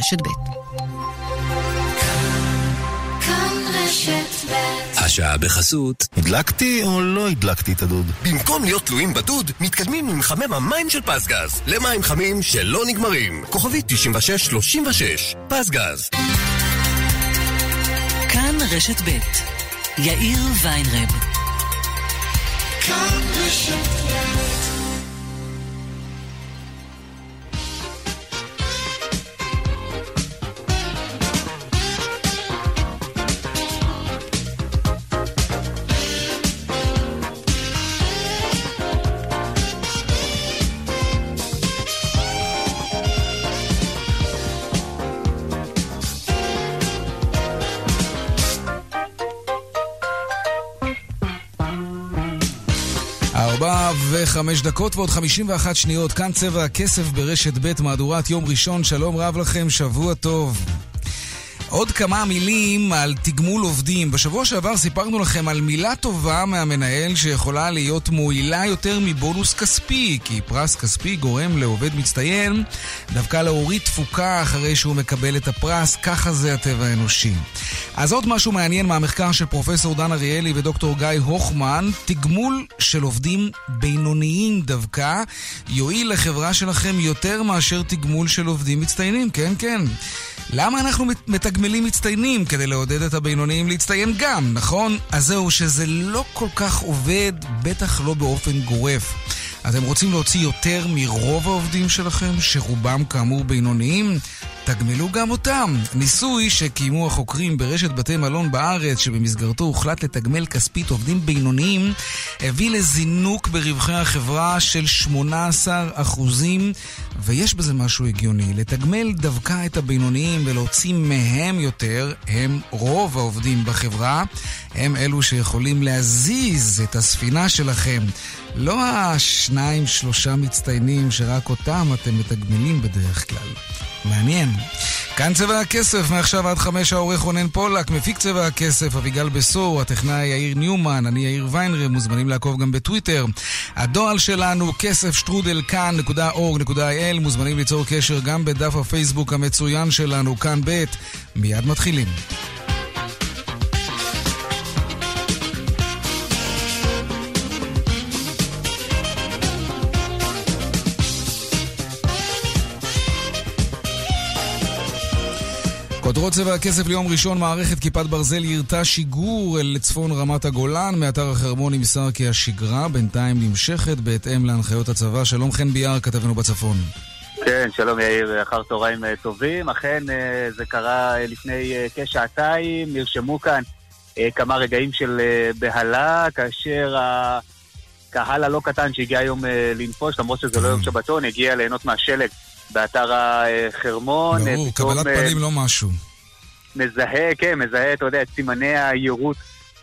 רשת ב'. השעה בחסות. הדלקתי או לא הדלקתי את הדוד? במקום להיות תלויים בדוד, מתקדמים עם מחמם המים של פסגז. למים חמים שלא נגמרים. כוכבית 9636. פסגז. כאן רשת ב' יאיר ויינרב. כאן רשת ב' וחמש דקות ועוד חמישים ואחת שניות, כאן צבע הכסף ברשת ב' מהדורת יום ראשון, שלום רב לכם, שבוע טוב. עוד כמה מילים על תגמול עובדים. בשבוע שעבר סיפרנו לכם על מילה טובה מהמנהל שיכולה להיות מועילה יותר מבונוס כספי, כי פרס כספי גורם לעובד מצטיין דווקא להוריד תפוקה אחרי שהוא מקבל את הפרס, ככה זה הטבע האנושי. אז עוד משהו מעניין מהמחקר של פרופסור דן אריאלי ודוקטור גיא הוכמן, תגמול של עובדים בינוניים דווקא יועיל לחברה שלכם יותר מאשר תגמול של עובדים מצטיינים, כן כן. למה אנחנו מתגמלים מצטיינים? כדי לעודד את הבינוניים להצטיין גם, נכון? אז זהו, שזה לא כל כך עובד, בטח לא באופן גורף. אתם רוצים להוציא יותר מרוב העובדים שלכם, שרובם כאמור בינוניים? תגמלו גם אותם. ניסוי שקיימו החוקרים ברשת בתי מלון בארץ, שבמסגרתו הוחלט לתגמל כספית עובדים בינוניים, הביא לזינוק ברווחי החברה של 18%, ויש בזה משהו הגיוני. לתגמל דווקא את הבינוניים ולהוציא מהם יותר, הם רוב העובדים בחברה, הם אלו שיכולים להזיז את הספינה שלכם. לא השניים, שלושה מצטיינים שרק אותם אתם מתגמלים בדרך כלל. מעניין. כאן צבע הכסף, מעכשיו עד חמש העורך רונן פולק, מפיק צבע הכסף, אביגל בסור, הטכנאי יאיר ניומן, אני יאיר ויינרם, מוזמנים לעקוב גם בטוויטר. הדואל שלנו, כסף שטרודל כאן.org.il, מוזמנים ליצור קשר גם בדף הפייסבוק המצוין שלנו, כאן ב', מיד מתחילים. כותרות צבע הכסף ליום ראשון, מערכת כיפת ברזל יירתה שיגור לצפון רמת הגולן. מאתר החרמון נמסר כי השגרה בינתיים נמשכת בהתאם להנחיות הצבא. שלום חן ביאר, כתבנו בצפון. כן, שלום יאיר, אחר צהריים אה, טובים. אכן אה, זה קרה אה, לפני כשעתיים, נרשמו כאן כמה רגעים של בהלה, כאשר הקהל הלא קטן שהגיע היום לנפוש, למרות שזה לא יום שבתון, הגיע ליהנות מהשלג באתר החרמון. ברור, קבלת פנים לא משהו. מזהה, כן, מזהה, אתה יודע, את סימני היירוט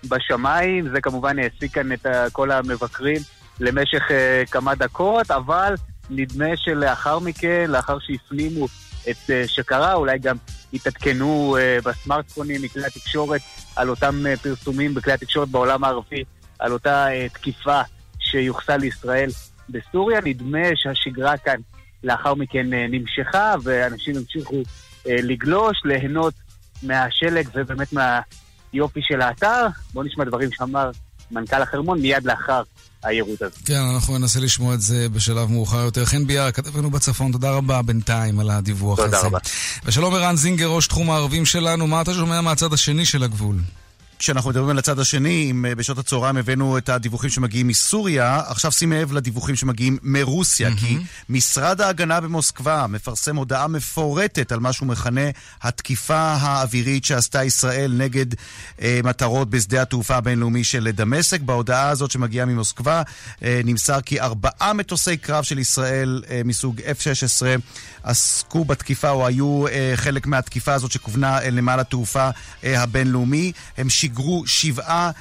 בשמיים. זה כמובן העסיק כאן את כל המבקרים למשך כמה דקות, אבל נדמה שלאחר מכן, לאחר שהפנימו את שקרה, אולי גם התעדכנו בסמארטפונים מכלי התקשורת על אותם פרסומים בכלי התקשורת בעולם הערבי, על אותה תקיפה שיוחסה לישראל בסוריה. נדמה שהשגרה כאן לאחר מכן uh, נמשכה, ואנשים המשיכו uh, לגלוש, ליהנות מהשלג ובאמת מהיופי של האתר. בואו נשמע דברים שאמר מנכ"ל החרמון מיד לאחר היירוט הזה. כן, אנחנו ננסה לשמוע את זה בשלב מאוחר יותר. חן ביאר, כתבנו בצפון, תודה רבה בינתיים על הדיווח תודה הזה. תודה רבה. ושלום ערן זינגר, ראש תחום הערבים שלנו, מה אתה שומע מהצד השני של הגבול? כשאנחנו מדברים על הצד השני, אם אה, בשעות הצהריים הבאנו את הדיווחים שמגיעים מסוריה, עכשיו שים לב לדיווחים שמגיעים מרוסיה, mm-hmm. כי משרד ההגנה במוסקבה מפרסם הודעה מפורטת על מה שהוא מכנה התקיפה האווירית שעשתה ישראל נגד אה, מטרות בשדה התעופה הבינלאומי של דמשק. בהודעה הזאת שמגיעה ממוסקבה אה, נמסר כי ארבעה מטוסי קרב של ישראל אה, מסוג F-16 עסקו בתקיפה או היו אה, חלק מהתקיפה הזאת שכוונה אל נמל התעופה אה, הבינלאומי. הם שיגרו שבעה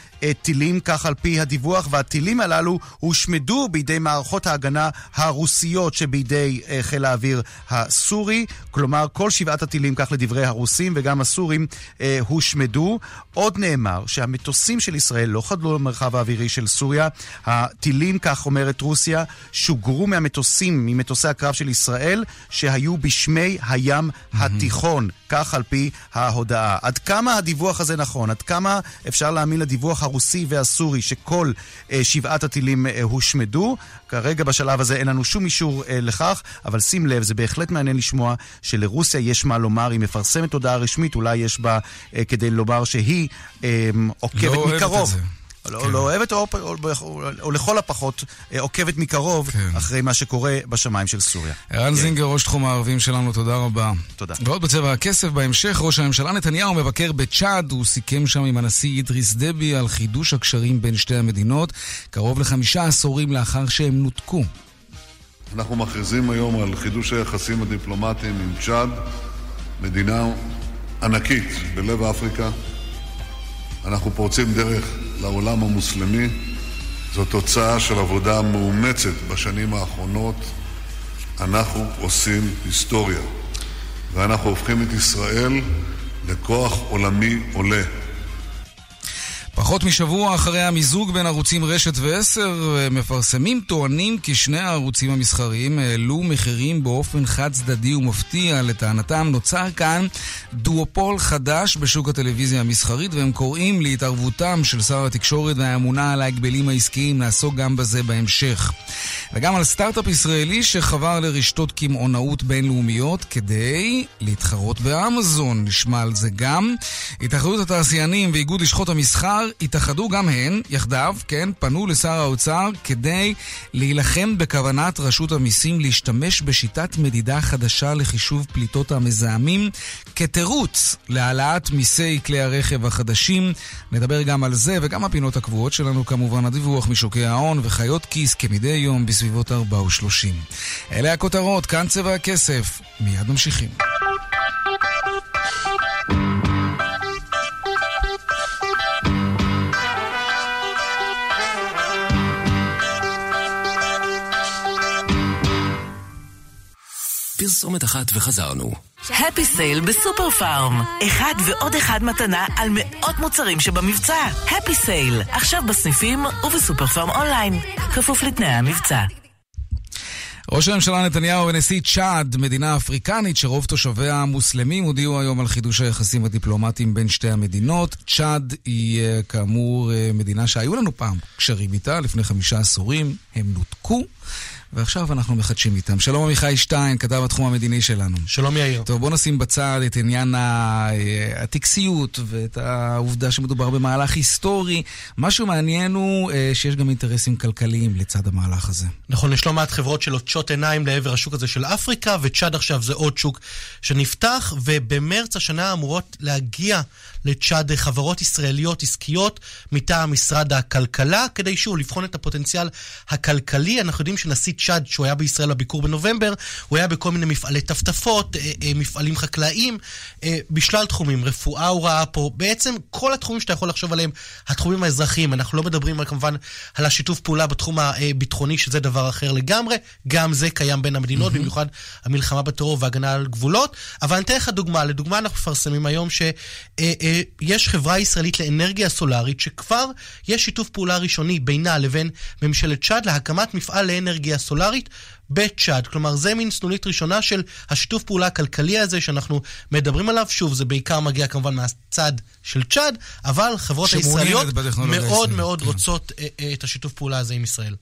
טילים, כך על פי הדיווח, והטילים הללו הושמדו בידי מערכות ההגנה הרוסיות שבידי אה, חיל האוויר הסורי. כלומר, כל שבעת הטילים, כך לדברי הרוסים וגם הסורים, אה, הושמדו. עוד נאמר שהמטוסים של ישראל לא חדלו למרחב האווירי של סוריה. הטילים, כך אומרת רוסיה, שוגרו מהמטוסים, ממטוסי הקרב של ישראל, שהיו בשמי הים התיכון. כך על פי ההודעה. עד כמה הדיווח הזה נכון? עד כמה אפשר להאמין לדיווח הרוסי והסורי שכל אה, שבעת הטילים אה, הושמדו? כרגע בשלב הזה אין לנו שום אישור אה, לכך, אבל שים לב, זה בהחלט מעניין לשמוע שלרוסיה יש מה לומר, היא מפרסמת הודעה רשמית, אולי יש בה אה, כדי לומר שהיא אה, עוקבת לא מקרוב. זה. לא, כן. לא אוהבת, או, או, או, או לכל הפחות אה, עוקבת מקרוב כן. אחרי מה שקורה בשמיים של סוריה. ערן זינגר, ראש תחום הערבים שלנו, תודה רבה. תודה. ועוד בצבע הכסף, בהמשך, ראש הממשלה נתניהו מבקר בצ'אד, הוא סיכם שם עם הנשיא אידריס דבי על חידוש הקשרים בין שתי המדינות, קרוב לחמישה עשורים לאחר שהם נותקו. אנחנו מכריזים היום על חידוש היחסים הדיפלומטיים עם צ'אד, מדינה ענקית בלב אפריקה. אנחנו פורצים דרך לעולם המוסלמי. זו תוצאה של עבודה מאומצת בשנים האחרונות. אנחנו עושים היסטוריה, ואנחנו הופכים את ישראל לכוח עולמי עולה. פחות משבוע אחרי המיזוג בין ערוצים רשת ועשר, מפרסמים טוענים כי שני הערוצים המסחריים העלו מחירים באופן חד צדדי ומפתיע. לטענתם נוצר כאן דואופול חדש בשוק הטלוויזיה המסחרית, והם קוראים להתערבותם של שר התקשורת והאמונה על ההגבלים העסקיים. נעסוק גם בזה בהמשך. וגם על סטארט-אפ ישראלי שחבר לרשתות קמעונאות בינלאומיות כדי להתחרות באמזון. נשמע על זה גם. התאחדות התעשיינים ואיגוד לשכות המסחר התאחדו גם הן, יחדיו, כן, פנו לשר האוצר כדי להילחם בכוונת רשות המיסים להשתמש בשיטת מדידה חדשה לחישוב פליטות המזהמים כתירוץ להעלאת מיסי כלי הרכב החדשים. נדבר גם על זה וגם הפינות הקבועות שלנו, כמובן הדיווח משוקי ההון וחיות כיס כמדי יום בסביבות 4 ו-30. אלה הכותרות, כאן צבע הכסף. מיד ממשיכים. פרסומת אחת וחזרנו. הפי סייל בסופר פארם. אחד ועוד אחד מתנה על מאות מוצרים שבמבצע. Happy Sale, עכשיו בסניפים ובסופר פארם אונליין. כפוף לתנאי המבצע. ראש הממשלה נתניהו ונשיא צ'אד, מדינה אפריקנית שרוב תושביה מוסלמים, הודיעו היום על חידוש היחסים הדיפלומטיים בין שתי המדינות. צ'אד היא אה, כאמור אה, מדינה שהיו לנו פעם קשרים איתה לפני חמישה עשורים, הם נותקו. ועכשיו אנחנו מחדשים איתם. שלום עמיחי שטיין, כתב התחום המדיני שלנו. שלום יאיר. טוב, בוא נשים בצד את עניין ה- הטקסיות ואת העובדה שמדובר במהלך היסטורי. משהו מעניין הוא אה, שיש גם אינטרסים כלכליים לצד המהלך הזה. נכון, יש לא מעט חברות שלוטשות עיניים לעבר השוק הזה של אפריקה, וצ'אד עכשיו זה עוד שוק שנפתח, ובמרץ השנה אמורות להגיע לצ'אד חברות ישראליות עסקיות מטעם משרד הכלכלה, כדי שוב לבחון את הפוטנציאל הכלכלי. אנחנו יודעים שנשיא צ'אד, שהוא היה בישראל בביקור בנובמבר, הוא היה בכל מיני מפעלי טפטפות, אה, אה, מפעלים חקלאיים, אה, בשלל תחומים, רפואה הוא ראה פה, בעצם כל התחומים שאתה יכול לחשוב עליהם, התחומים האזרחיים, אנחנו לא מדברים כמובן על השיתוף פעולה בתחום הביטחוני, שזה דבר אחר לגמרי, גם זה קיים בין המדינות, mm-hmm. במיוחד המלחמה בטרור והגנה על גבולות, אבל אני אתן לך דוגמה, לדוגמה אנחנו מפרסמים היום שיש חברה ישראלית לאנרגיה סולארית, שכבר יש שיתוף פעולה ראשוני בינה לבין ממשלת צ'אד להקמת מפעל לאנרגיה סולארית בצ'אד. כלומר, זה מין סנונית ראשונה של השיתוף פעולה הכלכלי הזה שאנחנו מדברים עליו. שוב, זה בעיקר מגיע כמובן מהצד של צ'אד, אבל חברות הישראליות מאוד מאוד כן. רוצות אה, אה, את השיתוף פעולה הזה עם ישראל.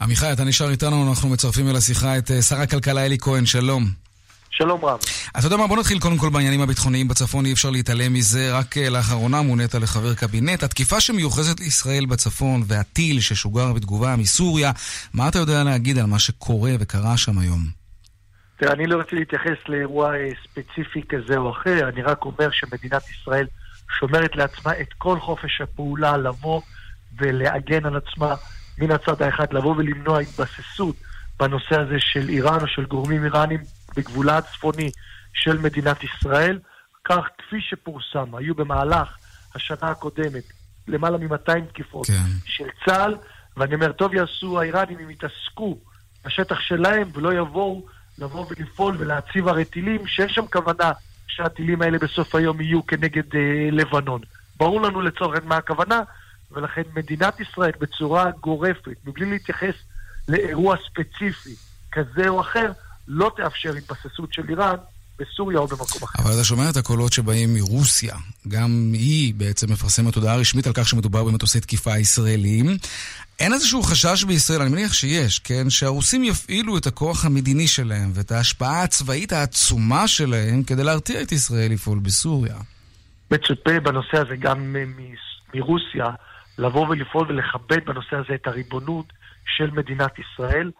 עמיחי, אתה נשאר איתנו, אנחנו מצרפים אל השיחה את אה, שר הכלכלה אלי כהן, שלום. שלום רב. אתה יודע מה, בוא נתחיל קודם כל בעניינים הביטחוניים בצפון, אי אפשר להתעלם מזה. רק אה, לאחרונה מונית לחבר קבינט. התקיפה שמיוחסת לישראל בצפון והטיל ששוגר בתגובה מסוריה, מה אתה יודע להגיד על מה שקורה וקרה שם היום? תראה, אני לא רוצה להתייחס לאירוע אה, ספציפי כזה או אחר, אני רק אומר שמדינת ישראל שומרת לעצמה את כל חופש הפעולה לבוא ולהגן על עצמה מן הצד האחד, לבוא ולמנוע התבססות בנושא הזה של איראן או של גורמים איראנים בגבולה הצפוני של מדינת ישראל. כך, כפי שפורסם, היו במהלך השנה הקודמת, למעלה מ-200 תקיפות כן. של צה"ל, ואני אומר, טוב יעשו האיראנים אם יתעסקו בשטח שלהם ולא יבואו לבוא ולפעול ולהציב הרי טילים, שאין שם כוונה שהטילים האלה בסוף היום יהיו כנגד אה, לבנון. ברור לנו לצורך מה הכוונה, ולכן מדינת ישראל בצורה גורפת, מבלי להתייחס לאירוע ספציפי כזה או אחר, לא תאפשר התבססות של איראן בסוריה או במקום אחר. אבל אתה שומע את הקולות שבאים מרוסיה. גם היא בעצם מפרסמת הודעה רשמית על כך שמדובר במטוסי תקיפה ישראלים. אין איזשהו חשש בישראל, אני מניח שיש, כן, שהרוסים יפעילו את הכוח המדיני שלהם ואת ההשפעה הצבאית העצומה שלהם כדי להרתיע את ישראל לפעול בסוריה. מצופה בנושא הזה גם מרוסיה לבוא ולפעול ולכבד בנושא הזה את הריבונות של מדינת ישראל.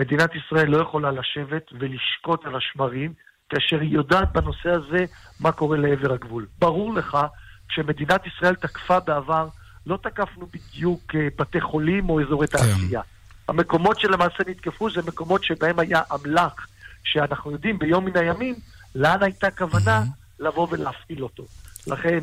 מדינת ישראל לא יכולה לשבת ולשקוט על השמרים, כאשר היא יודעת בנושא הזה מה קורה לעבר הגבול. ברור לך, כשמדינת ישראל תקפה בעבר, לא תקפנו בדיוק אה, בתי חולים או אזורי תעשייה. המקומות שלמעשה נתקפו זה מקומות שבהם היה אמל"ח, שאנחנו יודעים ביום מן הימים לאן הייתה כוונה לבוא ולהפעיל אותו. לכן,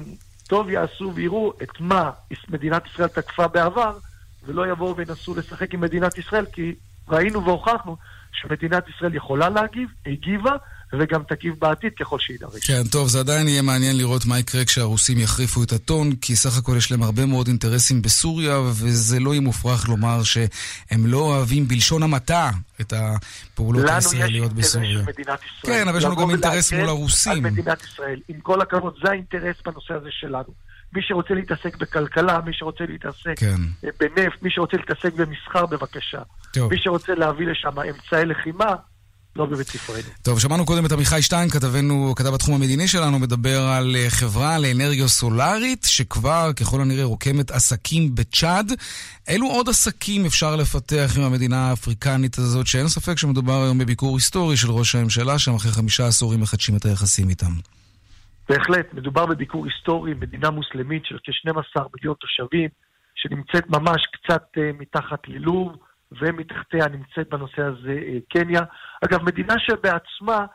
טוב יעשו ויראו את מה מדינת ישראל תקפה בעבר, ולא יבואו וינסו לשחק עם מדינת ישראל, כי ראינו והוכחנו שמדינת ישראל יכולה להגיב, הגיבה, וגם תגיב בעתיד ככל שיידרש. כן, טוב, זה עדיין יהיה מעניין לראות מה יקרה כשהרוסים יחריפו את הטון, כי סך הכל יש להם הרבה מאוד אינטרסים בסוריה, וזה לא יהיה מופרך לומר שהם לא אוהבים בלשון המעטה את הפעולות הישראליות בסוריה. לנו יש אינטרס של. כן, אבל יש לנו גם אינטרס מול הרוסים. על מדינת ישראל. עם כל הכבוד, זה האינטרס בנושא הזה שלנו. מי שרוצה להתעסק בכלכלה, מי שרוצה להתעסק כן. בנפט, מי שרוצה להתעסק במסחר, בבקשה. טוב. מי שרוצה להביא לשם אמצעי לחימה, לא בבית ספרנו. טוב, שמענו קודם את עמיחי שטיין, כתבנו, כתב בתחום המדיני שלנו, מדבר על אה, חברה לאנרגיה סולארית, שכבר ככל הנראה רוקמת עסקים בצ'אד. אילו עוד עסקים אפשר לפתח עם המדינה האפריקנית הזאת, שאין ספק שמדובר היום בביקור היסטורי של ראש הממשלה, שם אחרי חמישה עשורים מחדשים את היחסים איתם. בהחלט, מדובר בביקור היסטורי, מדינה מוסלמית של כ-12 מיליון תושבים, שנמצאת ממש קצת uh, מתחת ללוב, ומתחתיה נמצאת בנושא הזה uh, קניה. אגב, מדינה שבעצמה,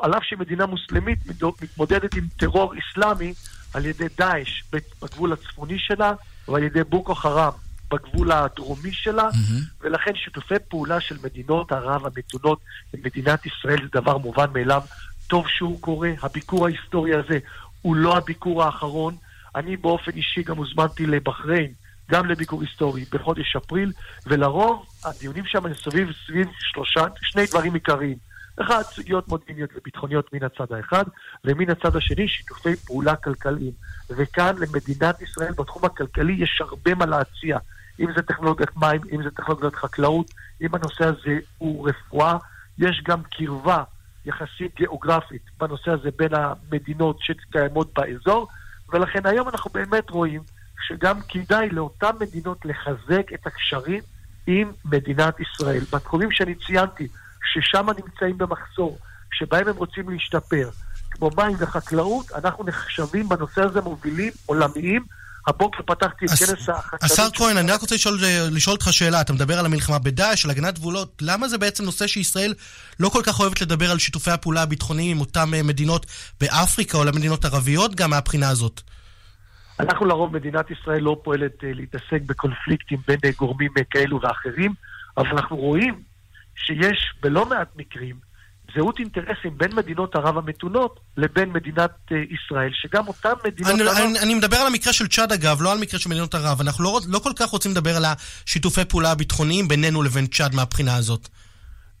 על אף שהיא מדינה מוסלמית, מתמודדת עם טרור אסלאמי על ידי דאעש בגבול הצפוני שלה, ועל ידי בוקו חראם בגבול הדרומי שלה, mm-hmm. ולכן שיתופי פעולה של מדינות ערב המתונות עם מדינת ישראל זה דבר מובן מאליו. טוב שהוא קורה, הביקור ההיסטורי הזה הוא לא הביקור האחרון. אני באופן אישי גם הוזמנתי לבחריין, גם לביקור היסטורי בחודש אפריל, ולרוב הדיונים שם סביב סביב שלושה, שני דברים עיקריים. אחד, סוגיות מודיעיניות וביטחוניות מן הצד האחד, ומן הצד השני, שיתופי פעולה כלכליים. וכאן למדינת ישראל בתחום הכלכלי יש הרבה מה להציע. אם זה טכנולוגיית מים, אם זה טכנולוגיית חקלאות, אם הנושא הזה הוא רפואה, יש גם קרבה יחסית גיאוגרפית בנושא הזה בין המדינות שקיימות באזור, ולכן היום אנחנו באמת רואים שגם כדאי לאותן מדינות לחזק את הקשרים עם מדינת ישראל. בתחומים שאני ציינתי, ששם נמצאים במחסור, שבהם הם רוצים להשתפר, כמו מים וחקלאות, אנחנו נחשבים בנושא הזה מובילים עולמיים. הבוקר פתחתי את כנס החדשנות. השר כהן, אני רק רוצה לשאול, לשאול אותך שאלה. אתה מדבר על המלחמה בדאעש, על הגנת גבולות. למה זה בעצם נושא שישראל לא כל כך אוהבת לדבר על שיתופי הפעולה הביטחוניים עם אותן מדינות באפריקה או למדינות ערביות, גם מהבחינה הזאת? אנחנו לרוב, מדינת ישראל לא פועלת uh, להתעסק בקונפליקטים בין uh, גורמים כאלו ואחרים, אבל אנחנו רואים שיש בלא מעט מקרים זהות אינטרסים בין מדינות ערב המתונות לבין מדינת uh, ישראל, שגם אותן מדינות אני, ערב... אני, אני מדבר על המקרה של צ'אד אגב, לא על מקרה של מדינות ערב. אנחנו לא, לא כל כך רוצים לדבר על השיתופי פעולה הביטחוניים בינינו לבין צ'אד מהבחינה הזאת.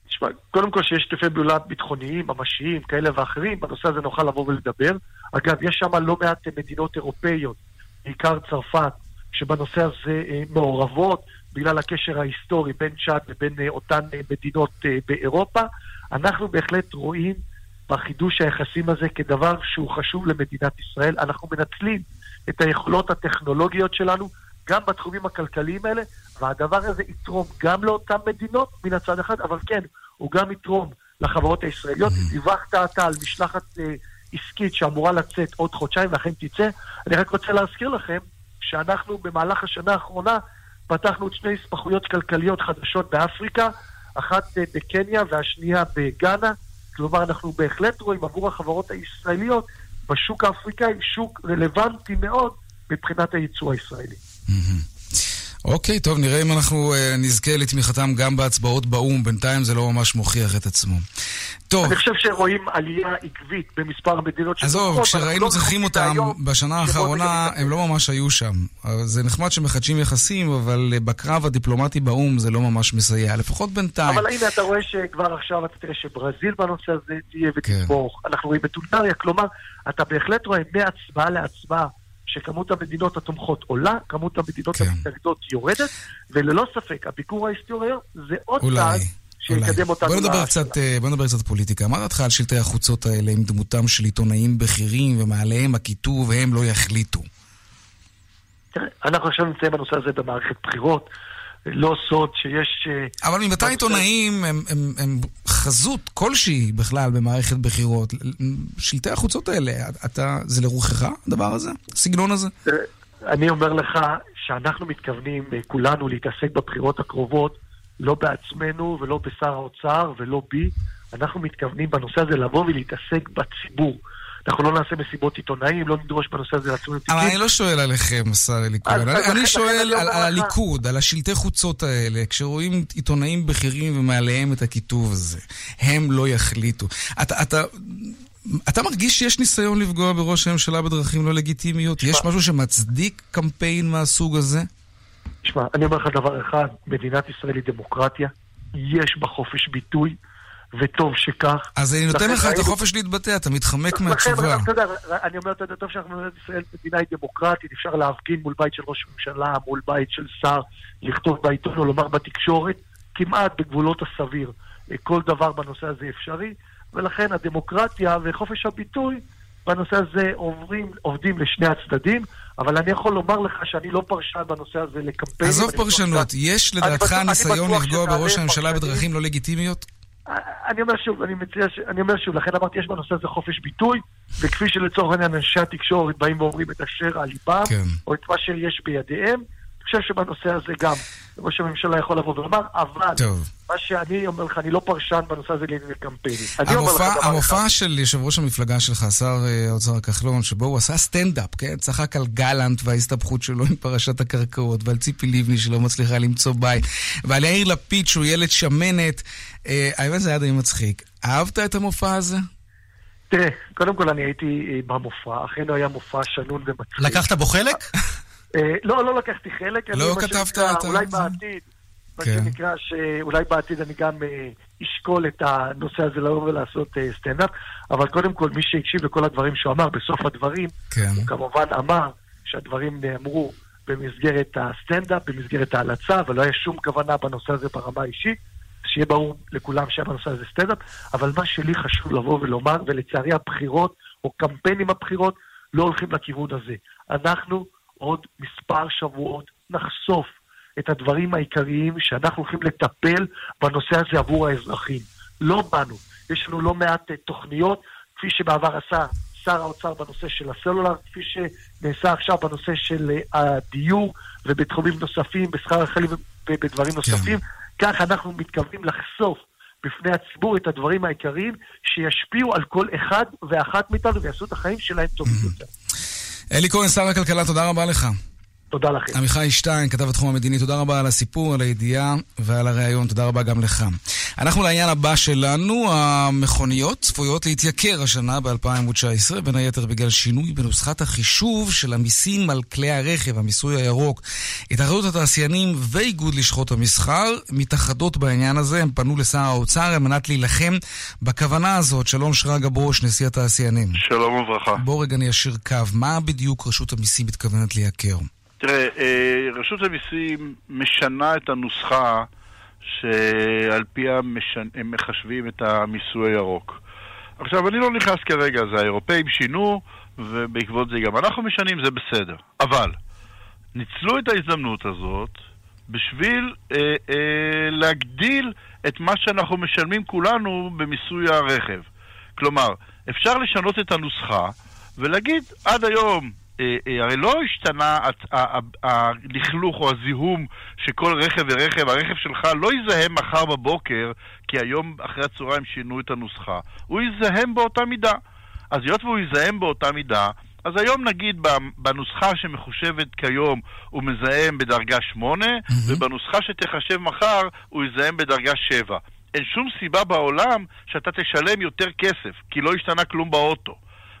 תשמע, קודם כל שיש שיתופי פעולה ביטחוניים, ממשיים, כאלה ואחרים, בנושא הזה נוכל לבוא ולדבר. אגב, יש שם לא מעט מדינות אירופאיות, בעיקר צרפת, שבנושא הזה אה, מעורבות, בגלל הקשר ההיסטורי בין צ'אד לבין אה, אותן אה, מדינות אה, באירופה. אנחנו בהחלט רואים בחידוש היחסים הזה כדבר שהוא חשוב למדינת ישראל. אנחנו מנצלים את היכולות הטכנולוגיות שלנו גם בתחומים הכלכליים האלה, והדבר הזה יתרום גם לאותן מדינות מן הצד אחד, אבל כן, הוא גם יתרום לחברות הישראליות. דיווחת אתה על משלחת אה, עסקית שאמורה לצאת עוד חודשיים ואכן תצא. אני רק רוצה להזכיר לכם שאנחנו במהלך השנה האחרונה פתחנו עוד שני הספחויות כלכליות חדשות באפריקה, אחת אה, בקניה והשנייה בגאנה. כלומר, אנחנו בהחלט רואים עבור החברות הישראליות בשוק האפריקאי שוק רלוונטי מאוד מבחינת הייצוא הישראלי. אוקיי, טוב, נראה אם אנחנו uh, נזכה לתמיכתם גם בהצבעות באו"ם. בינתיים זה לא ממש מוכיח את עצמו. טוב. אני חושב שרואים עלייה עקבית במספר המדינות שתומכות. עזוב, כשראינו לא צריכים אותם בשנה האחרונה, הם לא ממש היו שם. זה נחמד שמחדשים יחסים, אבל אה, בקרב הדיפלומטי באו"ם זה לא ממש מסייע, לפחות בינתיים. אבל הנה, אתה רואה שכבר עכשיו אתה תראה שברזיל בנושא הזה תהיה ותתמוך. כן. אנחנו רואים בטולטריה, כלומר, אתה בהחלט רואה מהצבעה להצבעה. שכמות המדינות התומכות עולה, כמות המדינות כן. המתנגדות יורדת, וללא ספק, הביקור ההיסטורי זה עוד צעד שיקדם אותנו בוא נדבר, קצת, אה, בוא נדבר קצת פוליטיקה. מה דעתך על שלטי החוצות האלה עם דמותם של עיתונאים בכירים ומעליהם הכיתוב והם לא יחליטו"? תראה, אנחנו עכשיו נמצאים בנושא הזה במערכת בחירות. לא סוד שיש... אה, אבל ממתי עיתונאים הם, הם, הם חזות כלשהי בכלל במערכת בחירות? שלטי החוצות האלה, אתה, זה לרוחך הדבר הזה? הסגנון הזה? אני אומר לך שאנחנו מתכוונים אה, כולנו להתעסק בבחירות הקרובות, לא בעצמנו ולא בשר האוצר ולא בי. אנחנו מתכוונים בנושא הזה לבוא ולהתעסק בציבור. אנחנו לא נעשה מסיבות עיתונאים, לא נדרוש בנושא הזה לעצמנו תיקים. אבל אני לא שואל עליכם, השר אלי כהן. אני שואל על הליכוד, על השלטי חוצות האלה, כשרואים עיתונאים בכירים ומעליהם את הכיתוב הזה. הם לא יחליטו. אתה... אתה מרגיש שיש ניסיון לפגוע בראש הממשלה בדרכים לא לגיטימיות? יש משהו שמצדיק קמפיין מהסוג הזה? תשמע, אני אומר לך דבר אחד, מדינת ישראל היא דמוקרטיה, יש בה חופש ביטוי, וטוב שכך. אז אני נותן לך את החופש להתבטא, אתה מתחמק מהתשובה. אתה יודע, אני אומר, אתה יודע, טוב שאנחנו במדינת ישראל מדינה דמוקרטית, אפשר להפגין מול בית של ראש ממשלה, מול בית של שר, לכתוב בעיתון או לומר בתקשורת, כמעט בגבולות הסביר. כל דבר בנושא הזה אפשרי, ולכן הדמוקרטיה וחופש הביטוי בנושא הזה עוברים, עובדים לשני הצדדים, אבל אני יכול לומר לך שאני לא פרשן בנושא הזה לקמפיין. עזוב פרשנות, יש לדעתך ניסיון לפגוע בראש הממשלה בדרכים לא לגיטימיות? אני אומר שוב, אני מציע, ש... אני אומר שוב, לכן אמרתי, יש בנושא הזה חופש ביטוי, וכפי שלצורך העניין אנשי התקשורת באים ואומרים את אשר על ליבם, כן. או את מה שיש בידיהם, חושב שבנושא הזה גם ראש הממשלה יכול לבוא ולומר, אבל טוב. מה שאני אומר לך, אני לא פרשן בנושא הזה לענייני קמפיינים. המופע, המופע של יושב ראש המפלגה שלך, שר אה, האוצר כחלון, שבו הוא עשה סטנדאפ, כן? צחק על גלנט וההסתבכות שלו עם פרשת הקרקעות, ועל ציפי לבני שלא מצליחה למצוא בית, ועל יאיר לפיד שהוא ילד שמנת. אה, האמת זה היה די מצחיק. אהבת את המופע הזה? תראה, קודם כל אני הייתי אה, במופע, אכן הוא היה מופע שנון ומצחיק. לקחת בו חלק? אה, לא, לא לקחתי חלק. לא כתבת את ה... אולי בעתיד, מה כן. שנקרא, שאולי בעתיד אני גם אה, אשקול את הנושא הזה לבוא ולעשות אה, סטנדאפ, אבל קודם כל, מי שהקשיב לכל הדברים שהוא אמר בסוף הדברים, כן. הוא כמובן אמר שהדברים נאמרו במסגרת הסטנדאפ, במסגרת ההלצה, ולא היה שום כוונה בנושא הזה ברמה האישית. שיהיה ברור לכולם שהיה בנושא הזה סטנדאפ, אבל מה שלי חשוב לבוא ולומר, ולצערי הבחירות, או קמפיינים הבחירות, לא הולכים לכיוון הזה. אנחנו עוד מספר שבועות נחשוף את הדברים העיקריים שאנחנו הולכים לטפל בנושא הזה עבור האזרחים. לא באנו. יש לנו לא מעט uh, תוכניות, כפי שבעבר עשה שר האוצר בנושא של הסלולר, כפי שנעשה עכשיו בנושא של uh, הדיור ובתחומים נוספים, בשכר החיילים ובדברים נוספים. כן. כך אנחנו מתכוונים לחשוף בפני הציבור את הדברים העיקריים שישפיעו על כל אחד ואחת מאיתנו ויעשו את החיים שלהם טובים. יותר. אלי כהן, שר הכלכלה, תודה רבה לך. תודה לכם. עמיחי שטיין, כתב התחום המדיני, תודה רבה על הסיפור, על הידיעה ועל הריאיון, תודה רבה גם לך. אנחנו לעניין הבא שלנו, המכוניות צפויות להתייקר השנה ב-2019, בין היתר בגלל שינוי בנוסחת החישוב של המיסים על כלי הרכב, המיסוי הירוק. התאחדות התעשיינים ואיגוד לשכות המסחר מתאחדות בעניין הזה, הם פנו לשר האוצר על מנת להילחם בכוונה הזאת. שלום שרגא ברוש, נשיא התעשיינים. שלום וברכה. בוא רגע ניישר קו, מה בדיוק רשות המיסים מתכוונת לייקר? תראה, אה, רשות המיסים משנה את הנוסחה שעל פיה משנ... הם מחשבים את המיסוי הירוק. עכשיו, אני לא נכנס כרגע, זה האירופאים שינו, ובעקבות זה גם אנחנו משנים, זה בסדר. אבל, ניצלו את ההזדמנות הזאת בשביל אה, אה, להגדיל את מה שאנחנו משלמים כולנו במיסוי הרכב. כלומר, אפשר לשנות את הנוסחה ולהגיד, עד היום הרי לא השתנה הלכלוך או הזיהום שכל רכב ורכב, הרכב שלך לא יזהם מחר בבוקר, כי היום אחרי הצהריים שינו את הנוסחה. הוא יזהם באותה מידה. אז היות והוא יזהם באותה מידה, אז היום נגיד בנוסחה שמחושבת כיום הוא מזהם בדרגה 8, mm-hmm. ובנוסחה שתחשב מחר הוא יזהם בדרגה 7. אין שום סיבה בעולם שאתה תשלם יותר כסף, כי לא השתנה כלום באוטו.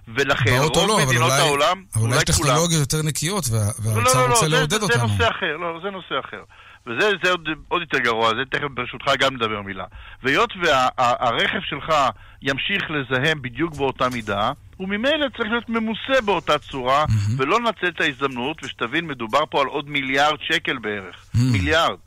ולכן רוב לא, מדינות אולי, העולם, אבל אולי יש טכנולוגיות יותר נקיות, והאוצר לא, לא, לא, רוצה זה, לעודד זה, אותנו. זה נושא אחר, לא, זה נושא אחר. וזה זה עוד, עוד יותר גרוע, זה תכף ברשותך גם נדבר מילה. והיות והרכב וה, שלך ימשיך לזהם בדיוק באותה מידה, הוא ממילא צריך להיות ממוסה באותה צורה, mm-hmm. ולא לנצל את ההזדמנות, ושתבין, מדובר פה על עוד מיליארד שקל בערך. Mm-hmm. מיליארד.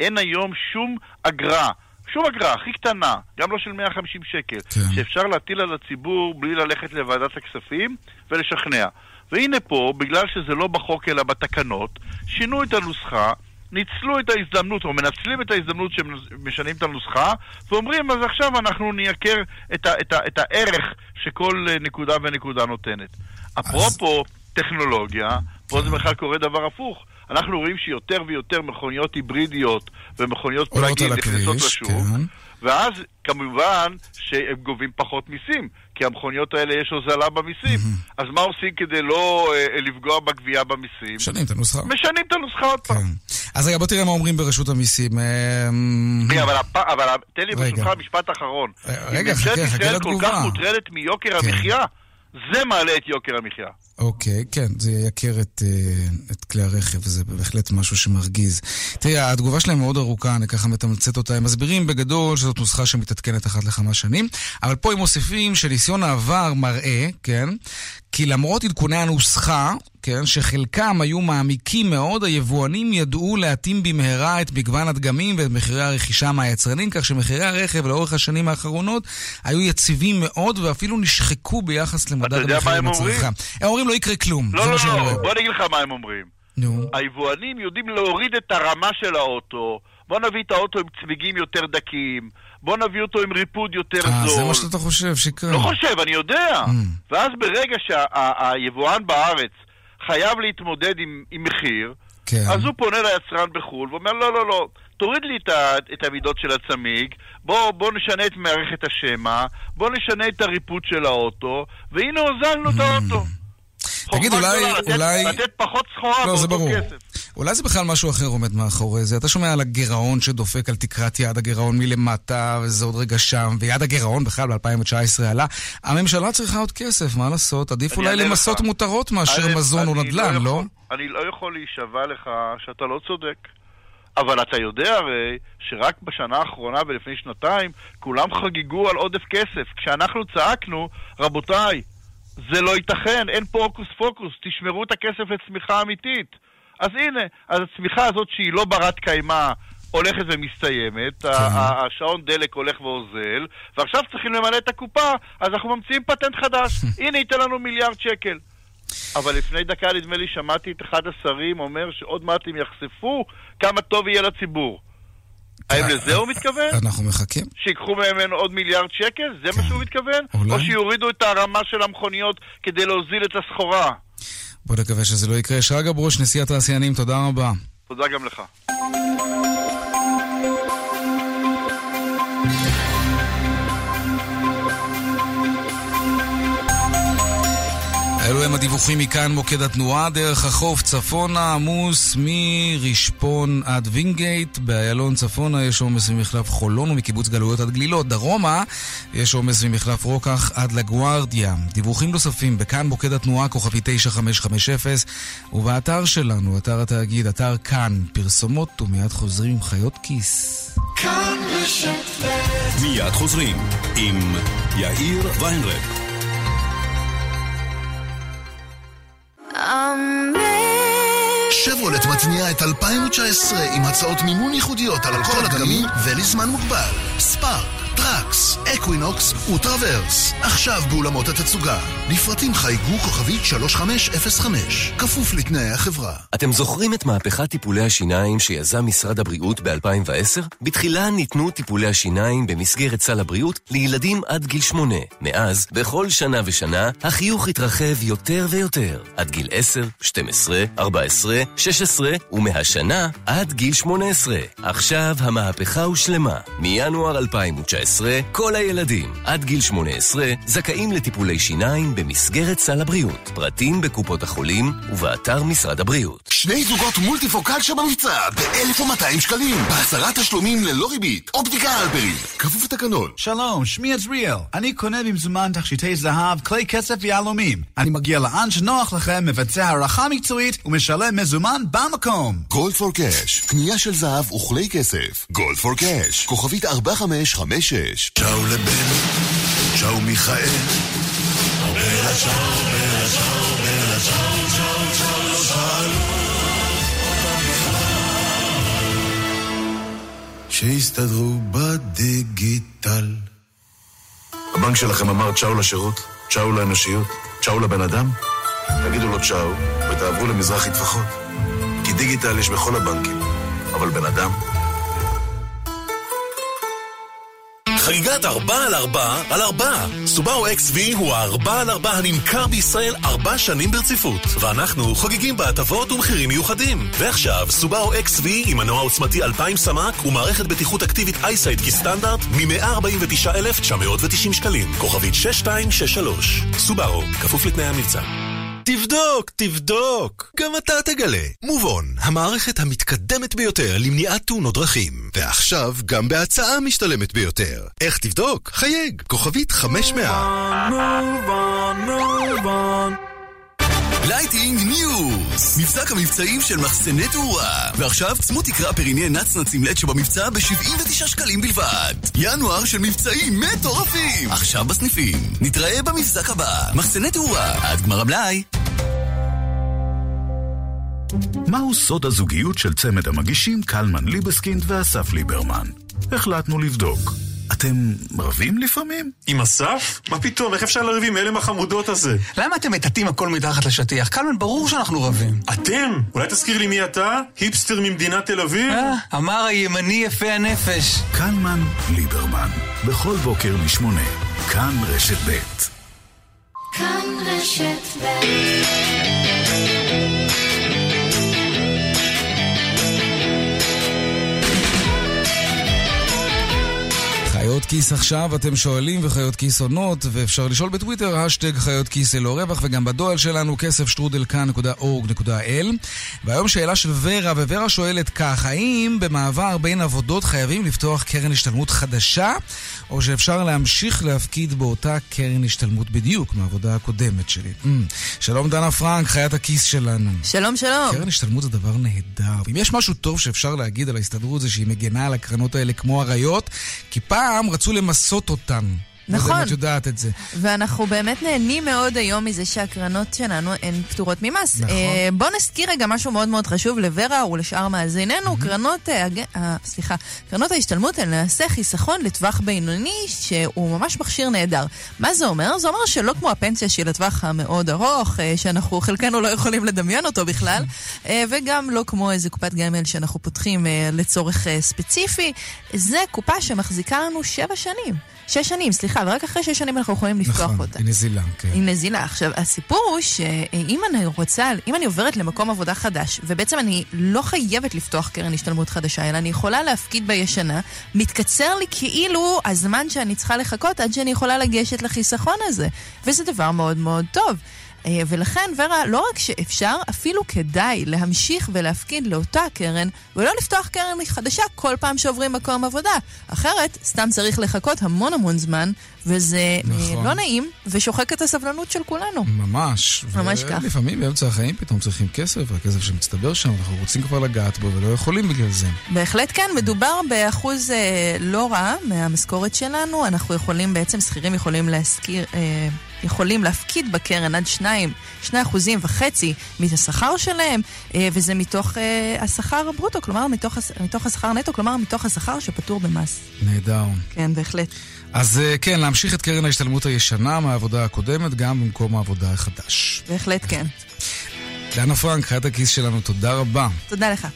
אין היום שום אגרה. שום אגרה, הכי קטנה, גם לא של 150 שקל, כן. שאפשר להטיל על הציבור בלי ללכת לוועדת הכספים ולשכנע. והנה פה, בגלל שזה לא בחוק אלא בתקנות, שינו את הנוסחה, ניצלו את ההזדמנות, או מנצלים את ההזדמנות שמשנים את הנוסחה, ואומרים, אז עכשיו אנחנו נייקר את, ה, את, ה, את הערך שכל נקודה ונקודה נותנת. אפרופו טכנולוגיה, פה זה בכלל קורה דבר הפוך. אנחנו רואים שיותר ויותר מכוניות היברידיות ומכוניות פלאגים נכנסות לשוק, כן. ואז כמובן שהם גובים פחות מיסים, כי המכוניות האלה יש הוזלה במיסים. Mm-hmm. אז מה עושים כדי לא אה, לפגוע בגבייה במיסים? משנים את הנוסחה. משנים את הנוסחה עוד פעם. כן. אז רגע, בוא תראה מה אומרים ברשות המיסים. אה, אבל, אבל תן לי ברשותך משפט אחרון. אה, רגע, חכה, חכה לתגובה. אם ממשלת ישראל כל כך מוטרדת מיוקר כן. המחיה, זה מעלה את יוקר המחיה. אוקיי, כן, זה ייקר את, אה, את כלי הרכב, זה בהחלט משהו שמרגיז. תראה, התגובה שלהם מאוד ארוכה, אני ככה מתמצת אותה. הם מסבירים בגדול שזאת נוסחה שמתעדכנת אחת לכמה שנים, אבל פה הם מוסיפים שניסיון העבר מראה, כן, כי למרות עדכוני הנוסחה, כן, שחלקם היו מעמיקים מאוד, היבואנים ידעו להתאים במהרה את מגוון הדגמים ואת מחירי הרכישה מהיצרנים, כך שמחירי הרכב לאורך השנים האחרונות היו יציבים מאוד ואפילו נשחקו ביחס למדד המחירים הצריכה. הם אומרים לא יקרה כלום. לא, לא, לא, בוא אני אגיד לך מה הם אומרים. נו. היבואנים יודעים להוריד את הרמה של האוטו, בוא נביא את האוטו עם צמיגים יותר דקים, בוא נביא אותו עם ריפוד יותר 아, זול. זה מה שאתה חושב שיקרה. לא חושב, אני יודע. Mm. ואז ברגע שהיבואן שה- בארץ חייב להתמודד עם, עם מחיר, כן. אז הוא פונה ליצרן בחו"ל ואומר, לא, לא, לא, תוריד לי את, ה, את המידות של הצמיג, בוא, בוא נשנה את מערכת השמע, בוא נשנה את הריפוד של האוטו, והנה הוזלנו mm. את האוטו. תגיד, אולי... לתת, אולי... לתת פחות סחורה לא, באותו כסף. אולי זה בכלל משהו אחר עומד מאחורי זה. אתה שומע על הגירעון שדופק על תקרת יעד הגירעון מלמטה, וזה עוד רגע שם, ויעד הגירעון בכלל ב-2019 עלה. הממשלה צריכה עוד כסף, מה לעשות? עדיף אולי למסות מותרות מאשר מזון או לא נדל"ן, לא, לא? אני לא יכול להישבע לך שאתה לא צודק. אבל אתה יודע הרי שרק בשנה האחרונה ולפני שנתיים כולם חגגו על עודף כסף. כשאנחנו צעקנו, רבותיי, זה לא ייתכן, אין פה הוקוס פוקוס, תשמרו את הכסף לצמיחה אמיתית. אז הנה, אז הצמיחה הזאת שהיא לא ברת קיימא, הולכת ומסתיימת, כן. השעון דלק הולך ואוזל, ועכשיו צריכים למלא את הקופה, אז אנחנו ממציאים פטנט חדש. הנה, ייתן לנו מיליארד שקל. אבל לפני דקה, נדמה לי, שמעתי את אחד השרים אומר שעוד מעט הם יחשפו כמה טוב יהיה לציבור. האם לזה הוא מתכוון? אנחנו מחכים. שיקחו ממנו עוד מיליארד שקל? זה מה שהוא מתכוון? או שיורידו את הרמה של המכוניות כדי להוזיל את הסחורה? בוא נקווה שזה לא יקרה. שרגא ברוש, נשיא התעשיינים, תודה רבה. תודה גם לך. אלו הם הדיווחים מכאן מוקד התנועה, דרך החוף צפונה עמוס מרשפון עד וינגייט, באיילון צפונה יש עומס ממחלף חולון ומקיבוץ גלויות עד גלילות, דרומה יש עומס ממחלף רוקח עד לגוארדיה. דיווחים נוספים בכאן מוקד התנועה, כוכבי 9550, ובאתר שלנו, אתר התאגיד, אתר כאן, פרסומות ומיד חוזרים עם חיות כיס. כאן מיד חוזרים עם יאיר ויינרב. שברולט מתניעה את 2019 עם הצעות מימון ייחודיות על כל הדגמים ולזמן מוגבל. ספארק, טראקס, אקווינוקס וטראוורס. עכשיו באולמות התצוגה. לפרטים חייגו כוכבית 3505, כפוף לתנאי החברה. אתם זוכרים את מהפכת טיפולי השיניים שיזם משרד הבריאות ב-2010? בתחילה ניתנו טיפולי השיניים במסגרת סל הבריאות לילדים עד גיל 8. מאז, בכל שנה ושנה, החיוך התרחב יותר ויותר. עד גיל 10, 12, 14, 16, ומהשנה עד גיל 18. עכשיו המהפכה הושלמה. מינואר 2019 18, כל הילדים עד גיל 18 זכאים לטיפולי שיניים במסגרת סל הבריאות. פרטים בקופות החולים ובאתר משרד הבריאות. שני זוגות מולטיפוקל שבמבצע ב-1,200 שקלים. בעשרה תשלומים ללא ריבית. אופטיקה הלפרין. כפוף לתקנון. שלום, שמי עזריאל. אני קונה במזומן תכשיטי זהב, כלי כסף ויהלומים. אני מגיע לאן שנוח לכם, מבצע הערכה מקצועית ומשלם מזומן במקום. גולד פור קאש. קנייה של זהב וכלי כסף. גולד פור קאש. כוכבית 4556. צ'או לבן, צ'או מיכאל. שיסתדרו בדיגיטל. הבנק שלכם אמר צ'או לשירות, צ'או לאנושיות, צ'או לבן אדם? תגידו לו צ'או ותעברו למזרחי טפחות. כי דיגיטל יש בכל הבנקים, אבל בן אדם... חגיגת 4 על 4 על 4. סובארו XV הוא ה-4 על 4 הנמכר בישראל 4 שנים ברציפות. ואנחנו חוגגים בהטבות ומחירים מיוחדים. ועכשיו, סובארו XV עם מנוע עוצמתי 2000 סמ"ק ומערכת בטיחות אקטיבית אייסייד כסטנדרט מ-149,990 שקלים. כוכבית 6263. סובארו, כפוף לתנאי המבצע. תבדוק, תבדוק. גם אתה תגלה. מובון, המערכת המתקדמת ביותר למניעת תאונות דרכים. ועכשיו גם בהצעה משתלמת ביותר. איך תבדוק? חייג, כוכבית 500. מובון, מובון, Lighting News! מבזק המבצעים של מחסני תאורה. ועכשיו צמוד תקרה פריני נצנצים שבמבצע ב-79 שקלים בלבד. ינואר של מבצעים מטורפים! עכשיו בסניפים. נתראה במבזק הבא. מחסני תאורה, עד גמר המלאי. מהו סוד הזוגיות של צמד המגישים קלמן ליבסקינד ואסף ליברמן? החלטנו לבדוק. אתם רבים לפעמים? עם אסף? מה פתאום? איך אפשר לריב עם הלם החמודות הזה? למה אתם מטאטאים הכל מתחת לשטיח? קלמן, ברור שאנחנו רבים. אתם? אולי תזכיר לי מי אתה? היפסטר ממדינת תל אביב? אה, אמר הימני יפה הנפש. קלמן ליברמן, בכל בוקר משמונה, כאן רשת ב'. כאן רשת ב' חיות כיס עכשיו, אתם שואלים וחיות כיס עונות, ואפשר לשאול בטוויטר, השטג חיות כיס ללא רווח, וגם בדואל שלנו, כסף שטרודלקן.org.il. והיום שאלה של ורה, וורה שואלת כך, האם במעבר בין עבודות חייבים לפתוח קרן השתלמות חדשה, או שאפשר להמשיך להפקיד באותה קרן השתלמות בדיוק מהעבודה הקודמת שלי? Mm. שלום דנה פרנק, חיית הכיס שלנו. שלום, שלום. קרן השתלמות זה דבר נהדר. אם יש משהו טוב שאפשר להגיד על ההסתדרות זה שהיא מגנה על הקרנות האלה כמו אריות, כי פעם רצו למסות אותן. נכון. לא את יודעת את זה. ואנחנו באמת נהנים מאוד היום מזה שהקרנות שלנו הן פטורות ממס. נכון. אה, בואו נזכיר רגע משהו מאוד מאוד חשוב לוורה ולשאר מאזיננו. Mm-hmm. קרנות, אה, אה, סליחה, קרנות ההשתלמות הן למעשה חיסכון לטווח בינוני, שהוא ממש מכשיר נהדר. מה זה אומר? זה אומר שלא כמו הפנסיה שהיא לטווח המאוד ארוך, אה, שאנחנו חלקנו לא יכולים לדמיין אותו בכלל, אה, וגם לא כמו איזה קופת גמל שאנחנו פותחים אה, לצורך אה, ספציפי. זה קופה שמחזיקה לנו שבע שנים. שש שנים, סליחה, ורק אחרי שש שנים אנחנו יכולים לפתוח נכון, אותה. היא נזילה, כן. עם נזילה. עכשיו, הסיפור הוא שאם אני רוצה, אם אני עוברת למקום עבודה חדש, ובעצם אני לא חייבת לפתוח קרן השתלמות חדשה, אלא אני יכולה להפקיד בישנה, מתקצר לי כאילו הזמן שאני צריכה לחכות עד שאני יכולה לגשת לחיסכון הזה. וזה דבר מאוד מאוד טוב. אה, ולכן, ורה, לא רק שאפשר, אפילו כדאי להמשיך ולהפקיד לאותה קרן, ולא לפתוח קרן חדשה כל פעם שעוברים מקום עבודה. אחרת, סתם צריך לחכות המון המון זמן, וזה נכון. נכון. לא נעים, ושוחק את הסבלנות של כולנו. ממש. ממש כך. לפעמים באמצע החיים פתאום צריכים כסף, והכסף שמצטבר שם, אנחנו רוצים כבר לגעת בו ולא יכולים בגלל זה. בהחלט כן, מדובר באחוז אה, לא רע מהמשכורת שלנו. אנחנו יכולים, בעצם שכירים יכולים להשכיר, אה, יכולים להפקיד בקרן עד שניים, שני אחוזים וחצי מהשכר שלהם, אה, וזה מתוך אה, השכר הברוטו, כלומר מתוך, מתוך השכר נטו, כלומר מתוך השכר שפטור במס. נהדר. כן, בהחלט. אז אה, כן, להמשיך את קרן ההשתלמות הישנה מהעבודה הקודמת, גם במקום העבודה החדש. בהחלט כן. דנה פרנק, חיית הכיס שלנו, תודה רבה. תודה לך.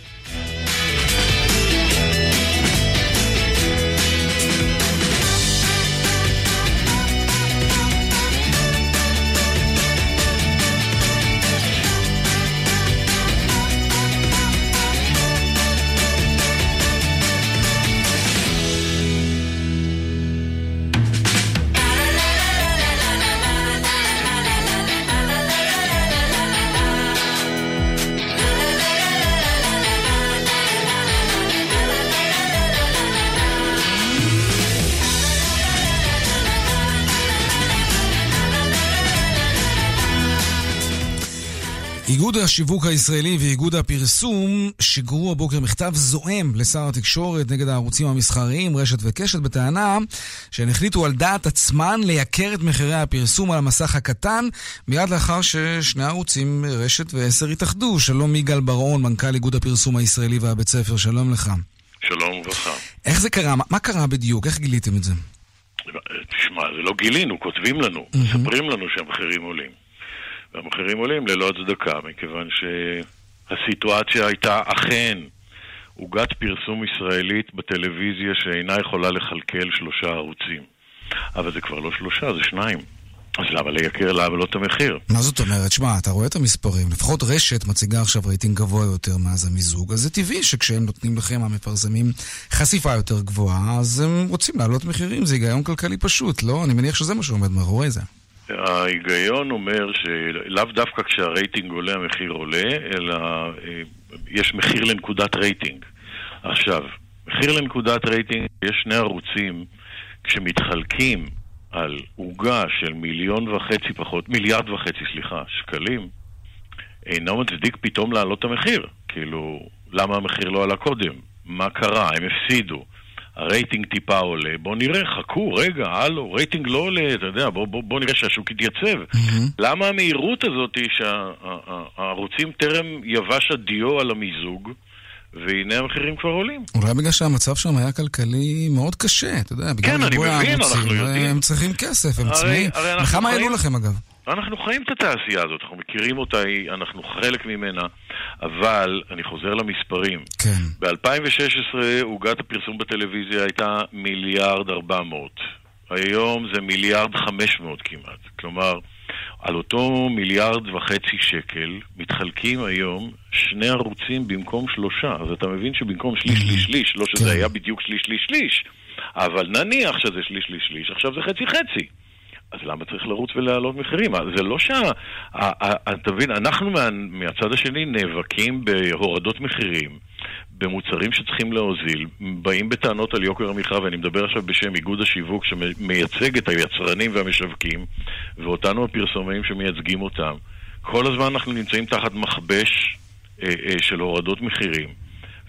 איגוד השיווק הישראלי ואיגוד הפרסום שיגרו הבוקר מכתב זועם לשר התקשורת נגד הערוצים המסחריים, רשת וקשת, בטענה שהן החליטו על דעת עצמן לייקר את מחירי הפרסום על המסך הקטן, מיד לאחר ששני ערוצים, רשת ועשר, התאחדו. שלום יגאל בר-און, מנכ"ל איגוד הפרסום הישראלי והבית ספר, שלום לך. שלום וברכה. איך זה קרה? מה, מה קרה בדיוק? איך גיליתם את זה? תשמע, זה לא גילינו, כותבים לנו, מספרים לנו שהמחירים עולים. והמחירים עולים ללא הצדקה, מכיוון שהסיטואציה הייתה אכן עוגת פרסום ישראלית בטלוויזיה שאינה יכולה לכלכל שלושה ערוצים. אבל זה כבר לא שלושה, זה שניים. אז למה לייקר לא את המחיר? מה זאת אומרת? שמע, אתה רואה את המספרים, לפחות רשת מציגה עכשיו רייטינג גבוה יותר מאז המיזוג, אז זה טבעי שכשהם נותנים לכם, המפרסמים, חשיפה יותר גבוהה, אז הם רוצים להעלות מחירים, זה היגיון כלכלי פשוט, לא? אני מניח שזה מה שעומד מאחורי זה. ההיגיון אומר שלאו דווקא כשהרייטינג עולה המחיר עולה, אלא אה, יש מחיר לנקודת רייטינג. עכשיו, מחיר לנקודת רייטינג, יש שני ערוצים כשמתחלקים על עוגה של מיליון וחצי פחות, מיליארד וחצי, סליחה, שקלים, אינו מצדיק פתאום להעלות את המחיר. כאילו, למה המחיר לא עלה קודם? מה קרה? הם הפסידו. הרייטינג טיפה עולה, בואו נראה, חכו, רגע, הלו, רייטינג לא עולה, אתה יודע, בואו בוא, בוא נראה שהשוק יתייצב. Mm-hmm. למה המהירות הזאת שהערוצים טרם יבש הדיו על המיזוג, והנה המחירים כבר עולים? אולי בגלל שהמצב שם היה כלכלי מאוד קשה, אתה יודע, בגלל כן, אנחנו יודעים. הם צריכים כסף, הם צמאים. וכמה העלו לכם אגב? אנחנו חיים את התעשייה הזאת, אנחנו מכירים אותה, אנחנו חלק ממנה, אבל אני חוזר למספרים. כן. ב-2016 עוגת הפרסום בטלוויזיה הייתה מיליארד ארבע מאות. היום זה מיליארד חמש מאות כמעט. כלומר, על אותו מיליארד וחצי שקל מתחלקים היום שני ערוצים במקום שלושה. אז אתה מבין שבמקום שליש שליש שליש, לא שזה היה בדיוק שליש שליש שליש, אבל נניח שזה שליש שליש שליש, עכשיו זה חצי חצי. אז למה צריך לרוץ ולהעלות מחירים? זה לא שה... אתה מבין, אנחנו מה, מהצד השני נאבקים בהורדות מחירים, במוצרים שצריכים להוזיל, באים בטענות על יוקר המחיה, ואני מדבר עכשיו בשם איגוד השיווק שמייצג את היצרנים והמשווקים, ואותנו הפרסומאים שמייצגים אותם. כל הזמן אנחנו נמצאים תחת מכבש אה, אה, של הורדות מחירים.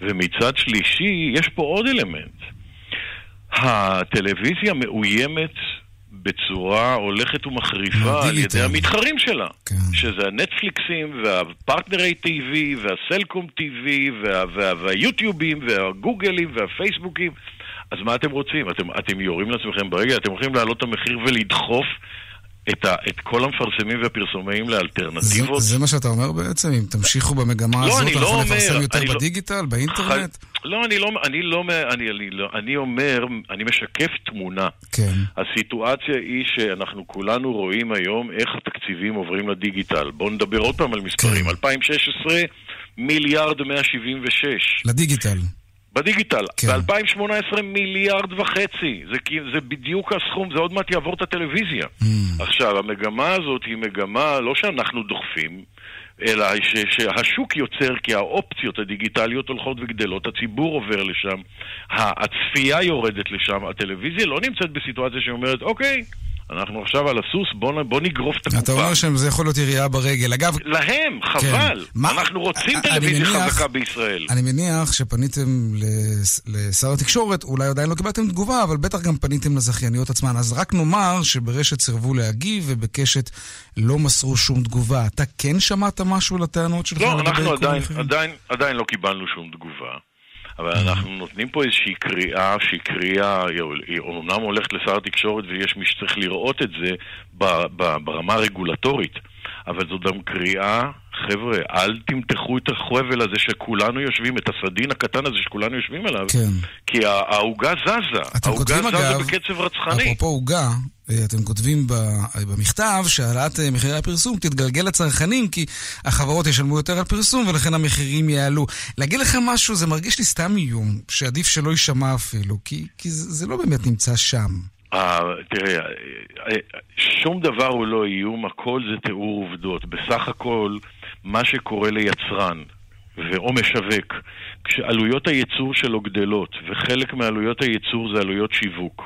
ומצד שלישי, יש פה עוד אלמנט. הטלוויזיה מאוימת בצורה הולכת ומחריפה על ידי המתחרים שלה, כן. שזה הנטפליקסים והפרטנרי טיווי והסלקום טיווי וה, וה, והיוטיובים והגוגלים והפייסבוקים. אז מה אתם רוצים? אתם, אתם יורים לעצמכם ברגע, אתם הולכים להעלות את המחיר ולדחוף את, ה, את כל המפרסמים והפרסומאים זה, לאלטרנטיבות. זה מה שאתה אומר בעצם? אם תמשיכו במגמה לא, הזאת, לא אנחנו אומר, נפרסם יותר אני לא- בדיגיטל, באינטרנט? לא, אני לא, אני לא, אני, אני, לא, אני אומר, אני משקף תמונה. כן. הסיטואציה היא שאנחנו כולנו רואים היום איך התקציבים עוברים לדיגיטל. בואו נדבר עוד פעם על מספרים. 2016, מיליארד 176. לדיגיטל. בדיגיטל. ב-2018 מיליארד וחצי. זה, זה בדיוק הסכום, זה עוד מעט יעבור את הטלוויזיה. עכשיו, המגמה הזאת היא מגמה לא שאנחנו דוחפים, אלא ש, שהשוק יוצר כי האופציות הדיגיטליות הולכות וגדלות, הציבור עובר לשם, הצפייה יורדת לשם, הטלוויזיה לא נמצאת בסיטואציה שאומרת, אוקיי, אנחנו עכשיו על הסוס, בוא, בוא נגרוף את אתה הקופה. אומר שזה יכול להיות ירייה ברגל. אגב, להם, חבל. מה- אנחנו רוצים אני טלוויזיה מניח- חזקה בישראל. אני מניח שפניתם לשר התקשורת, אולי עדיין לא קיבלתם תגובה, אבל בטח גם פניתם לזכייניות עצמן. אז רק נאמר שברשת סירבו להגיב ובקשת לא מסרו שום תגובה. אתה כן שמעת משהו לטענות שלך לא, אנחנו עדיין? עדיין, עדיין לא קיבלנו שום תגובה. אבל. אנחנו נותנים פה איזושהי קריאה, שהיא קריאה, היא אומנם הולכת לשר התקשורת ויש מי שצריך לראות את זה ברמה הרגולטורית, אבל זו גם קריאה, חבר'ה, אל תמתחו את החבל הזה שכולנו יושבים, את הסדין הקטן הזה שכולנו יושבים עליו, כן. כי העוגה זזה, העוגה זזה אגב, בקצב רצחני. אפרופו עוגה, אה, אתם כותבים ב- במכתב שהעלאת אה, מחירי הפרסום תתגלגל לצרכנים כי החברות ישלמו יותר על פרסום ולכן המחירים יעלו. להגיד לך משהו, זה מרגיש לי סתם איום, שעדיף שלא יישמע אפילו, כי, כי זה, זה לא באמת נמצא שם. אה, תראה, אה, אה, שום דבר הוא לא איום, הכל זה תיאור עובדות. בסך הכל, מה שקורה ליצרן ו- או משווק, כשעלויות הייצור שלו גדלות, וחלק מעלויות הייצור זה עלויות שיווק,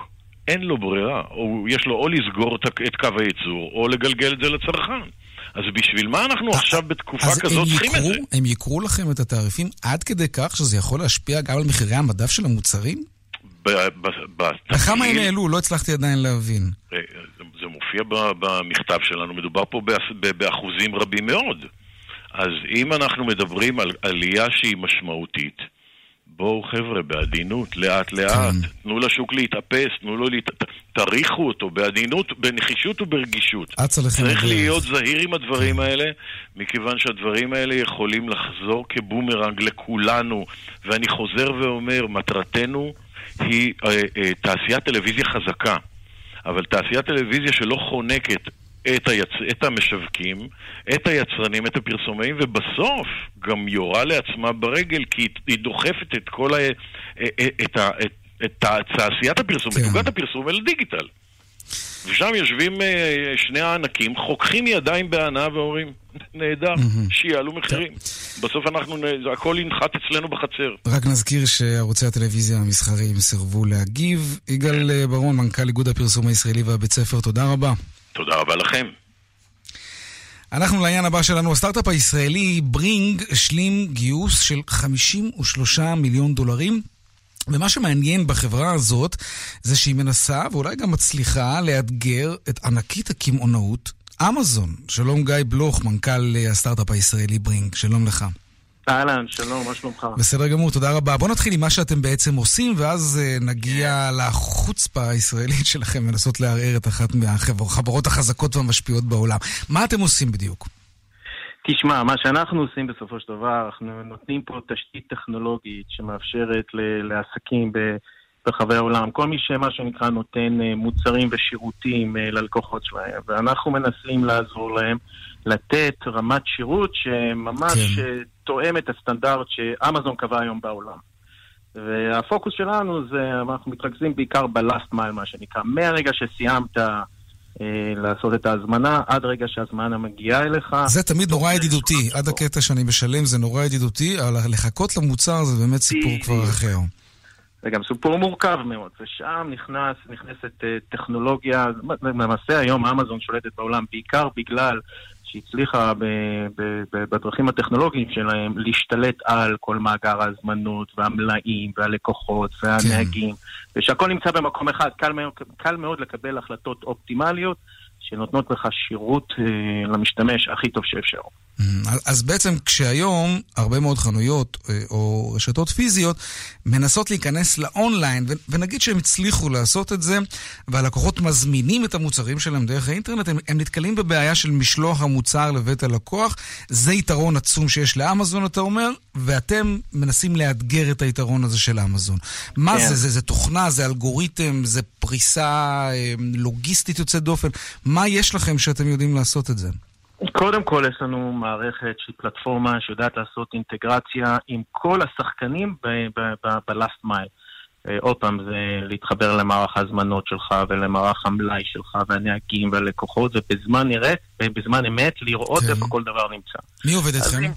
אין לו ברירה. או יש לו או לסגור את קו הייצור, או לגלגל את זה לצרכן. אז בשביל מה אנחנו עכשיו בתקופה כזאת צריכים את זה? הם יקרו לכם את התעריפים עד כדי כך שזה יכול להשפיע גם על מחירי המדף של המוצרים? בכמה הם העלו? לא הצלחתי עדיין להבין. אה, זה- מופיע במכתב שלנו, מדובר פה באחוזים רבים מאוד. אז אם אנחנו מדברים על עלייה שהיא משמעותית, בואו חבר'ה, בעדינות, לאט לאט, תנו לשוק להתאפס, תנו לו להת... תריחו אותו בעדינות, בנחישות וברגישות. צריך. להיות זהיר עם הדברים האלה, מכיוון שהדברים האלה יכולים לחזור כבומרנג לכולנו. ואני חוזר ואומר, מטרתנו היא אה, אה, תעשיית טלוויזיה חזקה. אבל תעשיית טלוויזיה שלא חונקת את, היצ... את המשווקים, את היצרנים, את הפרסומאים, ובסוף גם יורה לעצמה ברגל, כי היא- היא דוחפת את כל ה... את, ה... את... את תעשיית הפרסום, את עוגת הפרסום אל דיגיטל. ושם יושבים אה, שני הענקים, חוככים ידיים בהנאה ואומרים, נהדר, שיעלו מחירים. בסוף אנחנו, הכל ינחת אצלנו בחצר. רק נזכיר שערוצי הטלוויזיה המסחריים סירבו להגיב. יגאל אה, ברון, מנכ"ל איגוד הפרסום הישראלי והבית ספר, תודה רבה. תודה רבה לכם. אנחנו לעניין הבא שלנו, הסטארט-אפ הישראלי ברינג השלים גיוס של 53 מיליון דולרים. ומה שמעניין בחברה הזאת זה שהיא מנסה, ואולי גם מצליחה, לאתגר את ענקית הקמעונאות, אמזון. שלום גיא בלוך, מנכ"ל אה, הסטארט-אפ הישראלי ברינג, שלום לך. אהלן, שלום, מה שלומך? בסדר גמור, תודה רבה. בואו נתחיל עם מה שאתם בעצם עושים, ואז אה, נגיע לחוצפה הישראלית שלכם לנסות לערער את אחת מהחברות החזקות והמשפיעות בעולם. מה אתם עושים בדיוק? תשמע, מה שאנחנו עושים בסופו של דבר, אנחנו נותנים פה תשתית טכנולוגית שמאפשרת לעסקים ב- ברחבי העולם, כל מי שמה שנקרא נותן אה, מוצרים ושירותים אה, ללקוחות שלהם, ואנחנו מנסים לעזור להם לתת רמת שירות שממש כן. אה, תואם את הסטנדרט שאמזון קבע היום בעולם. והפוקוס שלנו זה, אנחנו מתרכזים בעיקר בלאסט מייל, מה שנקרא. מהרגע שסיימת אה, לעשות את ההזמנה, עד רגע שהזמנה מגיעה אליך. זה תמיד נורא ידידותי, עד הקטע שאני משלם זה נורא ידידותי, אבל לחכות למוצר זה באמת סיפור כבר אחר. זה גם סיפור מורכב מאוד, ושם נכנס, נכנסת אה, טכנולוגיה, למעשה היום אמזון שולטת בעולם בעיקר בגלל שהצליחה ב, ב, ב, בדרכים הטכנולוגיים שלהם להשתלט על כל מאגר ההזמנות והמלאים והלקוחות והנהגים, ושהכל נמצא במקום אחד, קל קל מאוד לקבל החלטות אופטימליות שנותנות לך שירות אה, למשתמש הכי טוב שאפשר. אז- אז בעצם כשהיום הרבה מאוד חנויות אה, או רשתות פיזיות מנסות להיכנס לאונליין, ונגיד שהם הצליחו לעשות את זה, והלקוחות מזמינים את המוצרים שלהם דרך האינטרנט, הם, הם נתקלים בבעיה של משלוח המוצר לבית הלקוח. זה יתרון עצום שיש לאמזון, אתה אומר, ואתם מנסים לאתגר את היתרון הזה של אמזון. מה כן. זה? זה? זה תוכנה, זה אלגוריתם, זה פריסה אה, לוגיסטית יוצאת דופן. מה יש לכם שאתם יודעים לעשות את זה? קודם כל יש לנו מערכת שהיא פלטפורמה שיודעת לעשות אינטגרציה עם כל השחקנים ב-last mile. אה, עוד פעם, זה להתחבר למערך ההזמנות שלך ולמערך המלאי שלך והנהגים והלקוחות, ובזמן נראית, בזמן אמת, לראות איפה כל דבר נמצא. מי עובד אז איתכם?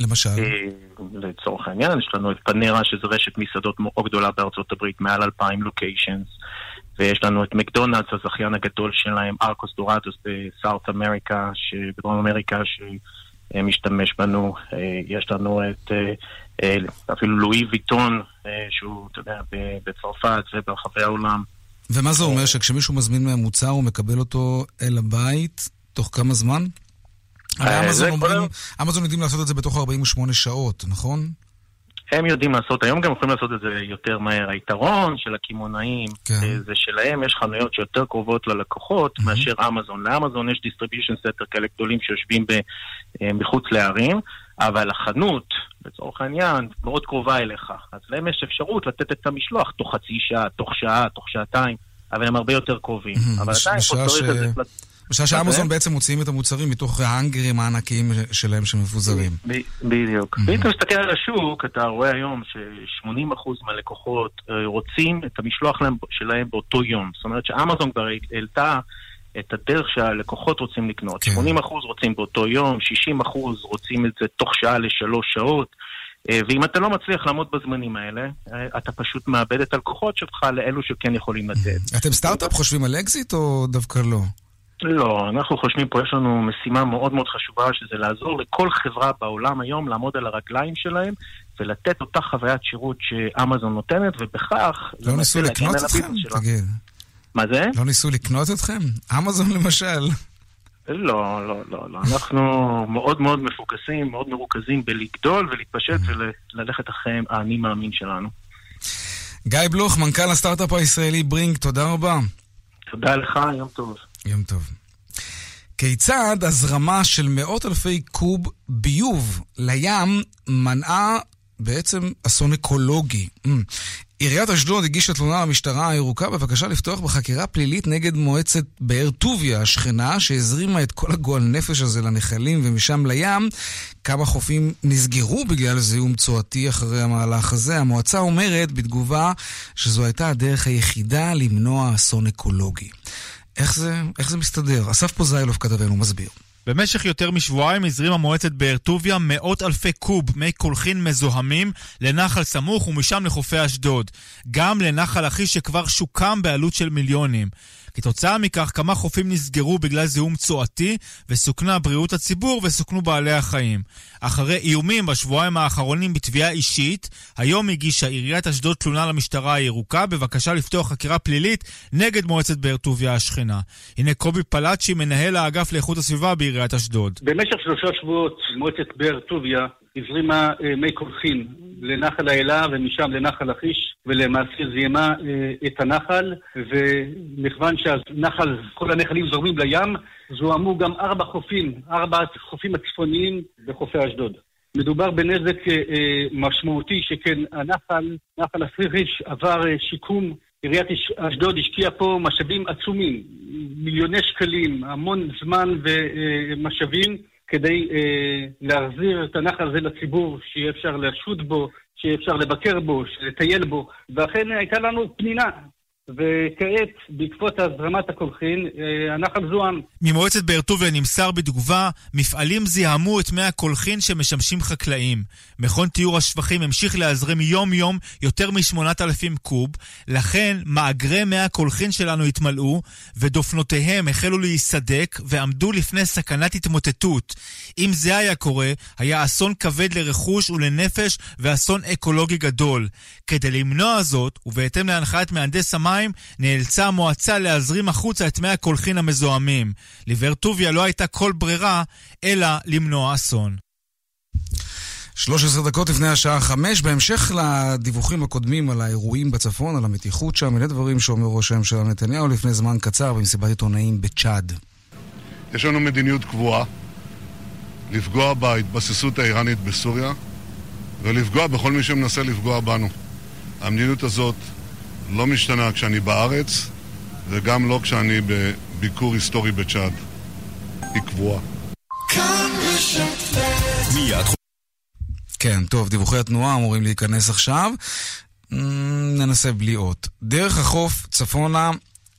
למשל. אה, לצורך העניין, יש לנו את פנרה, שזו רשת מסעדות מאוד גדולה בארצות הברית, מעל 2,000 לוקיישנס. ויש לנו את מקדונלדס, הזכיין הגדול שלהם, ארקוס דורטוס בסארט אמריקה, בדרום אמריקה, שמשתמש בנו. אה, יש לנו את אה, אה, אפילו לואי ויטון, שהוא, אתה יודע, בצרפת וברחבי העולם. ומה זה אומר שכשמישהו מזמין מהם מוצר הוא מקבל אותו אל הבית תוך כמה זמן? הרי אמזון זה אומרים, אמזון יודעים לעשות את זה בתוך 48 שעות, נכון? הם יודעים לעשות, היום גם יכולים לעשות את זה יותר מהר. היתרון של הקמעונאים כן. אה, זה שלהם יש חנויות שיותר קרובות ללקוחות מאשר אמזון. לאמזון יש distribution center כאלה גדולים שיושבים ב, אה, מחוץ לערים, אבל החנות, לצורך העניין, מאוד קרובה אליך. אז להם יש אפשרות לתת את המשלוח תוך חצי שעה, תוך שעה, תוך שעתיים, אבל הם הרבה יותר קרובים. אבל בש- עדיין פה צריך ש- איזה... פלט- בשעה שאמזון בעצם מוציאים את המוצרים מתוך ההאנגרים הענקיים שלהם שמפוזרים. בדיוק. ואם אתה מסתכל על השוק, אתה רואה היום ש-80% מהלקוחות אה, רוצים את המשלוח להם- שלהם באותו יום. זאת אומרת שאמזון כבר העלתה את הדרך שהלקוחות רוצים לקנות. 80% רוצים באותו יום, 60% רוצים את זה תוך שעה לשלוש שעות. אה, ואם אתה לא מצליח לעמוד בזמנים האלה, אה, אתה פשוט מאבד את הלקוחות שלך לאלו שכן יכולים לתת. אתם סטארט-אפ חושבים על אקזיט או דווקא לא? לא, אנחנו חושבים פה, יש לנו משימה מאוד מאוד חשובה, שזה לעזור לכל חברה בעולם היום לעמוד על הרגליים שלהם ולתת אותה חוויית שירות שאמזון נותנת, ובכך... לא ניסו לקנות אתכם? תגיד. מה זה? לא ניסו לקנות אתכם? אמזון למשל. לא, לא, לא, לא. אנחנו מאוד מאוד מפוקסים, מאוד מרוכזים בלגדול ולהתפשט וללכת אחרי האני מאמין שלנו. גיא בלוך, מנכ"ל הסטארט-אפ הישראלי ברינק, תודה רבה. תודה לך, יום טוב. יום טוב. כיצד הזרמה של מאות אלפי קוב ביוב לים מנעה בעצם אסון אקולוגי? Mm. עיריית אשדוד הגישה תלונה למשטרה הירוקה בבקשה לפתוח בחקירה פלילית נגד מועצת באר טוביה השכנה שהזרימה את כל הגועל נפש הזה לנחלים ומשם לים. כמה חופים נסגרו בגלל זיהום צואתי אחרי המהלך הזה. המועצה אומרת בתגובה שזו הייתה הדרך היחידה למנוע אסון אקולוגי. איך זה, איך זה מסתדר? אסף פוזיילוב כתבנו מסביר. במשך יותר משבועיים הזרימה מועצת באר טוביה מאות אלפי קוב מי קולחין מזוהמים לנחל סמוך ומשם לחופי אשדוד. גם לנחל אחי שכבר שוקם בעלות של מיליונים. כתוצאה מכך כמה חופים נסגרו בגלל זיהום צואתי וסוכנה בריאות הציבור וסוכנו בעלי החיים. אחרי איומים בשבועיים האחרונים בתביעה אישית, היום הגישה עיריית אשדוד תלונה למשטרה הירוקה בבקשה לפתוח חקירה פלילית נגד מועצת באר טוביה השכנה. הנה קובי פלאצ'י, מנהל האגף לאיכות הסביבה בעיריית אשדוד. במשך שלושה שבועות מועצת באר טוביה הזרימה אה, מי קולחין לנחל האלה ומשם לנחל לכיש, ולמעשה זיהמה אה, את הנחל, ומכיוון שהנחל, כל הנחלים זורמים לים, זוהמו גם ארבע חופים, ארבע חופים הצפוניים בחופי אשדוד. מדובר בנזק אה, אה, משמעותי, שכן הנחל, נחל הפריחיש עבר אה, שיקום. עיריית אש- אשדוד השקיעה פה משאבים עצומים, מיליוני שקלים, המון זמן ומשאבים, כדי אה, להחזיר את הנחל הזה לציבור, שיהיה אפשר לשוט בו, שיהיה אפשר לבקר בו, לטייל בו, ואכן הייתה לנו פנינה. וכעת, בעקבות הזרמת הקולחין, אה, הנחל זוהם. ממועצת באר טוביה נמסר בתגובה, מפעלים זיהמו את מי הקולחין שמשמשים חקלאים. מכון טיהור השפכים המשיך להזרים יום-יום יותר מ-8,000 קוב, לכן מאגרי מי הקולחין שלנו התמלאו, ודופנותיהם החלו להיסדק ועמדו לפני סכנת התמוטטות. אם זה היה קורה, היה אסון כבד לרכוש ולנפש ואסון אקולוגי גדול. כדי למנוע זאת, ובהתאם להנחיית מהנדס המים, נאלצה המועצה להזרים החוצה את מי הקולחין המזוהמים. לבאר טוביה לא הייתה כל ברירה, אלא למנוע אסון. 13 דקות לפני השעה 5, בהמשך לדיווחים הקודמים על האירועים בצפון, על המתיחות שם, אלה דברים שאומר ראש הממשלה נתניהו לפני זמן קצר במסיבת עיתונאים בצ'אד. יש לנו מדיניות קבועה לפגוע בהתבססות האיראנית בסוריה ולפגוע בכל מי שמנסה לפגוע בנו. המדיניות הזאת לא משתנה כשאני בארץ וגם לא כשאני בביקור היסטורי בצ'אד. היא קבועה. כן, טוב, דיווחי התנועה אמורים להיכנס עכשיו. Mm, ננסה בלי אות. דרך החוף צפונה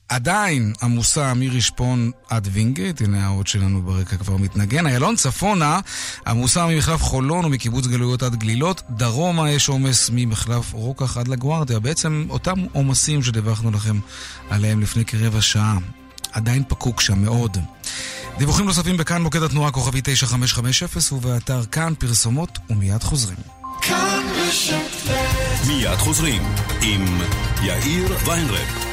עדיין עמוסה מרשפון עד וינגייט, הנה האות שלנו ברקע כבר מתנגן. איילון צפונה עמוסה ממחלף חולון ומקיבוץ גלויות עד גלילות. דרומה יש עומס ממחלף רוקח עד לגוארדיה. בעצם אותם עומסים שדיווחנו לכם עליהם לפני כרבע שעה. עדיין פקוק שם מאוד. דיווחים נוספים בכאן מוקד התנועה כוכבי 9550 ובאתר כאן פרסומות ומיד חוזרים. מיד חוזרים עם יאיר ויינרב.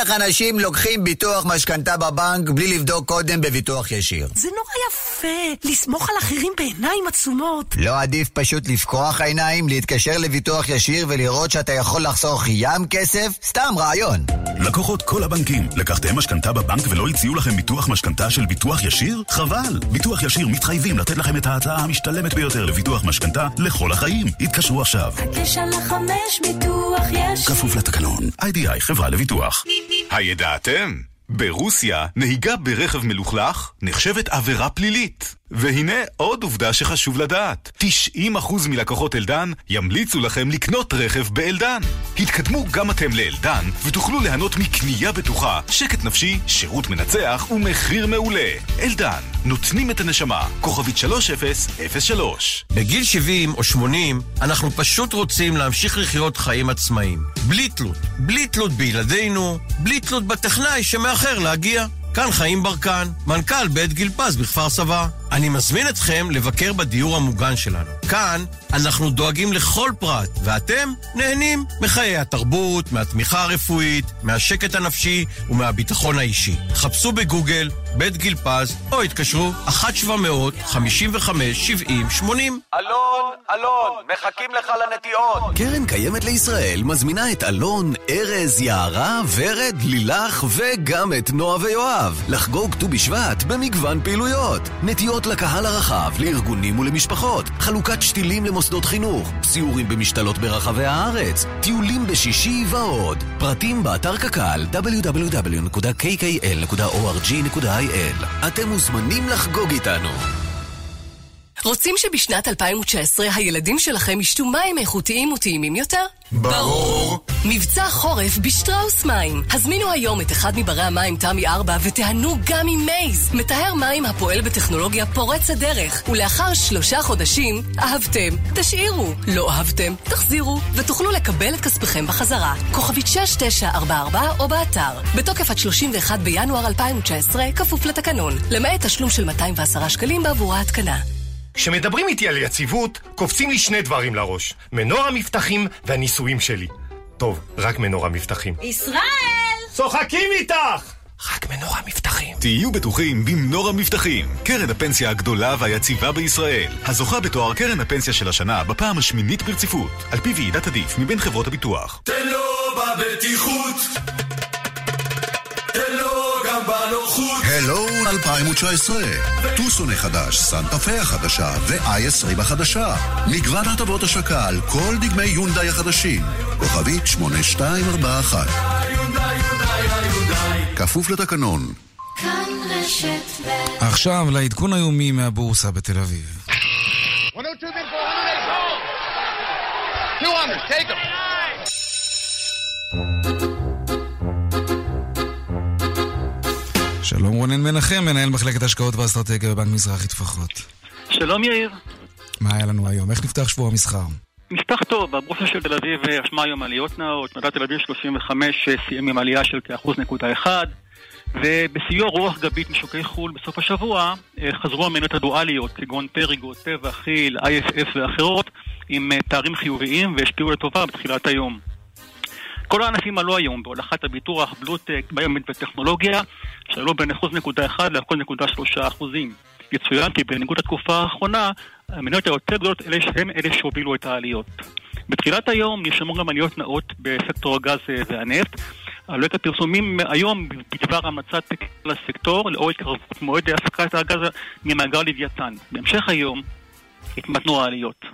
איך אנשים לוקחים ביטוח משכנתה בבנק בלי לבדוק קודם בביטוח ישיר? זה נורא יפה, לסמוך על אחרים בעיניים עצומות. לא עדיף פשוט לפקוח עיניים, להתקשר לביטוח ישיר ולראות שאתה יכול לחסוך ים כסף? סתם רעיון. לקוחות כל הבנקים, לקחתם משכנתה בבנק ולא הציעו לכם ביטוח משכנתה של ביטוח ישיר? חבל! ביטוח ישיר מתחייבים לתת לכם את ההצעה המשתלמת ביותר לביטוח משכנתה לכל החיים. התקשרו עכשיו. תשע לחמש ביטוח יש. כפוף לתקנון. איי-די-איי חברה לביטוח. הידעתם? ברוסיה, נהיגה ברכב מלוכלך נחשבת עבירה פלילית. והנה עוד עובדה שחשוב לדעת. 90% מלקוחות אלדן ימליצו לכם לקנות רכב באלדן. התקדמו גם אתם לאלדן ותוכלו ליהנות מקנייה בטוחה, שקט נפשי, שירות מנצח ומחיר מעולה. אלדן, נותנים את הנשמה. כוכבית 3003 בגיל 70 או 80 אנחנו פשוט רוצים להמשיך לחיות חיים עצמאיים. בלי תלות. בלי תלות בילדינו, בלי תלות בטכנאי שמאחר להגיע. כאן חיים ברקן, מנכ"ל בית גיל פז בכפר סבא. אני מזמין אתכם לבקר בדיור המוגן שלנו. כאן אנחנו דואגים לכל פרט, ואתם נהנים מחיי התרבות, מהתמיכה הרפואית, מהשקט הנפשי ומהביטחון האישי. חפשו בגוגל בית גיל פז, או התקשרו 1-700-55-70-80. אלון, אלון, מחכים לך לנטיעות. קרן קיימת לישראל מזמינה את אלון, ארז, יערה, ורד, לילך וגם את נועה ויואב לחגוג ט"ו בשבט במגוון פעילויות. נטיעות לקהל הרחב, לארגונים ולמשפחות, חלוקת שתילים למוסדות חינוך, סיורים במשתלות ברחבי הארץ, טיולים בשישי ועוד. פרטים באתר קק"ל www.kkl.org.il אתם מוזמנים לחגוג איתנו. רוצים שבשנת 2019 הילדים שלכם ישתו מים איכותיים וטעימים יותר? ברור. מבצע חורף בשטראוס מים. הזמינו היום את אחד מברי המים תמי 4 ותיהנו גם עם מייז. מטהר מים הפועל בטכנולוגיה פורצת דרך. ולאחר שלושה חודשים, אהבתם, תשאירו. לא אהבתם, תחזירו. ותוכלו לקבל את כספיכם בחזרה. כוכבית 6944 או באתר. בתוקף עד 31 בינואר 2019, כפוף לתקנון. למעט תשלום של 210 שקלים בעבור ההתקנה. כשמדברים איתי על יציבות, קופצים לי שני דברים לראש. מנור המבטחים והנישואים שלי. טוב, רק מנור המבטחים. ישראל! צוחקים איתך! רק מנור המבטחים. תהיו בטוחים במנור המבטחים, קרן הפנסיה הגדולה והיציבה בישראל, הזוכה בתואר קרן הפנסיה של השנה בפעם השמינית ברציפות, על פי ועידת עדיף מבין חברות הביטוח. תן לו בבטיחות, הלו 2019, טוסון החדש, סנטה פה החדשה ו-i20 החדשה. מגוון הטבות השקה על כל דגמי יונדאי החדשים. כוכבית 8241. כפוף לתקנון. עכשיו לעדכון היומי מהבורסה בתל אביב. 102 200, take them. שלום רונן מנחם, מנהל מחלקת השקעות ואסטרטגיה בבנק מזרחי טפחות. שלום יאיר. מה היה לנו היום? איך נפתח שבוע המסחר? נפתח טוב, הבורסה של תל אביב רשמה היום עליות נאות, מדד תל אביב 35 סיים עם עלייה של כאחוז נקודה אחד ובסיוע רוח גבית משוקי חו"ל בסוף השבוע חזרו המניות הדואליות כגון פריגו, טבע, כי"ל, IFF ואחרות עם תארים חיוביים והשפיעו לטובה בתחילת היום. כל הענפים עלו היום בהולכת הביטוח, בלוטק, ביומית וטכנולוגיה, שעלו בין 1.1 ל-1.3 אחוזים. יצוין כי בניגוד לתקופה האחרונה, המניות היותר גדולות אלה הם אלה שהובילו את העליות. בתחילת היום נרשמו גם עליות נאות בסקטור הגז והנפט. על רקע פרסומים היום בדבר המלצת לסקטור לאור התקרבות מועד הפקת הגז ממאגר לוויתן. בהמשך היום התמתנו העליות.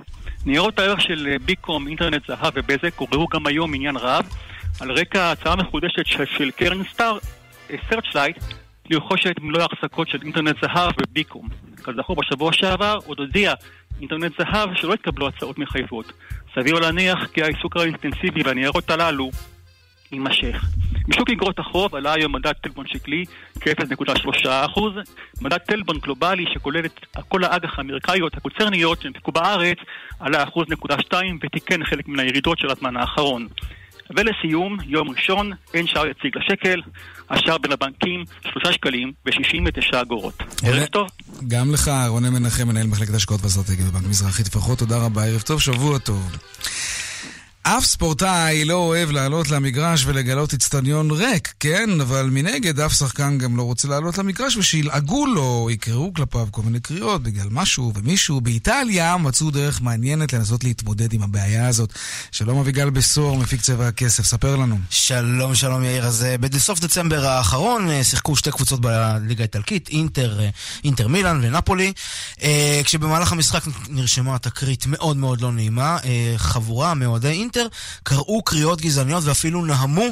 ניירות הערך של ביקום, אינטרנט זהב ובזק עוררו גם היום עניין רב על רקע ההצעה המחודשת של קרן סטאר, סרצ'לייט, לרכוש את מלוא ההחזקות של אינטרנט זהב וביקום. כזכור בשבוע שעבר עוד הודיע אינטרנט זהב שלא התקבלו הצעות מחייבות. סביר להניח כי העיסוק האינטנסיבי בניירות הללו יימשך. בשוק אגרות החוב עלה היום מדד תל בונד שקלי כ-0.3%, מדד תל בונד גלובלי שכולל את כל האג"ח האמריקאיות הקונצרניות שהנפקו בארץ עלה 1.2% ותיקן חלק מן הירידות של הזמן האחרון. ולסיום, יום ראשון, אין שער יציג לשקל, השער בין הבנקים 3 שקלים ו-69 אגורות. ערב טוב. גם לך, רונן מנחם, מנהל מחלקת השקעות ואסטרטגיה בבנק מזרחי טפחות, תודה רבה, ערב טוב, שבוע טוב. אף ספורטאי לא אוהב לעלות למגרש ולגלות אצטדיון ריק, כן? אבל מנגד אף שחקן גם לא רוצה לעלות למגרש ושילעגו לו, יקראו כלפיו כל מיני קריאות בגלל משהו ומישהו. באיטליה מצאו דרך מעניינת לנסות להתמודד עם הבעיה הזאת. שלום אביגל בסור, מפיק צבע הכסף, ספר לנו. שלום, שלום יאיר. אז בסוף דצמבר האחרון שיחקו שתי קבוצות בליגה האיטלקית, אינטר, אינטר מילאן ונפולי, כשבמהלך המשחק נרשמה תקרית מאוד מאוד לא נעימה. חבורה מאוהדי אינטר קראו קריאות גזעניות ואפילו נהמו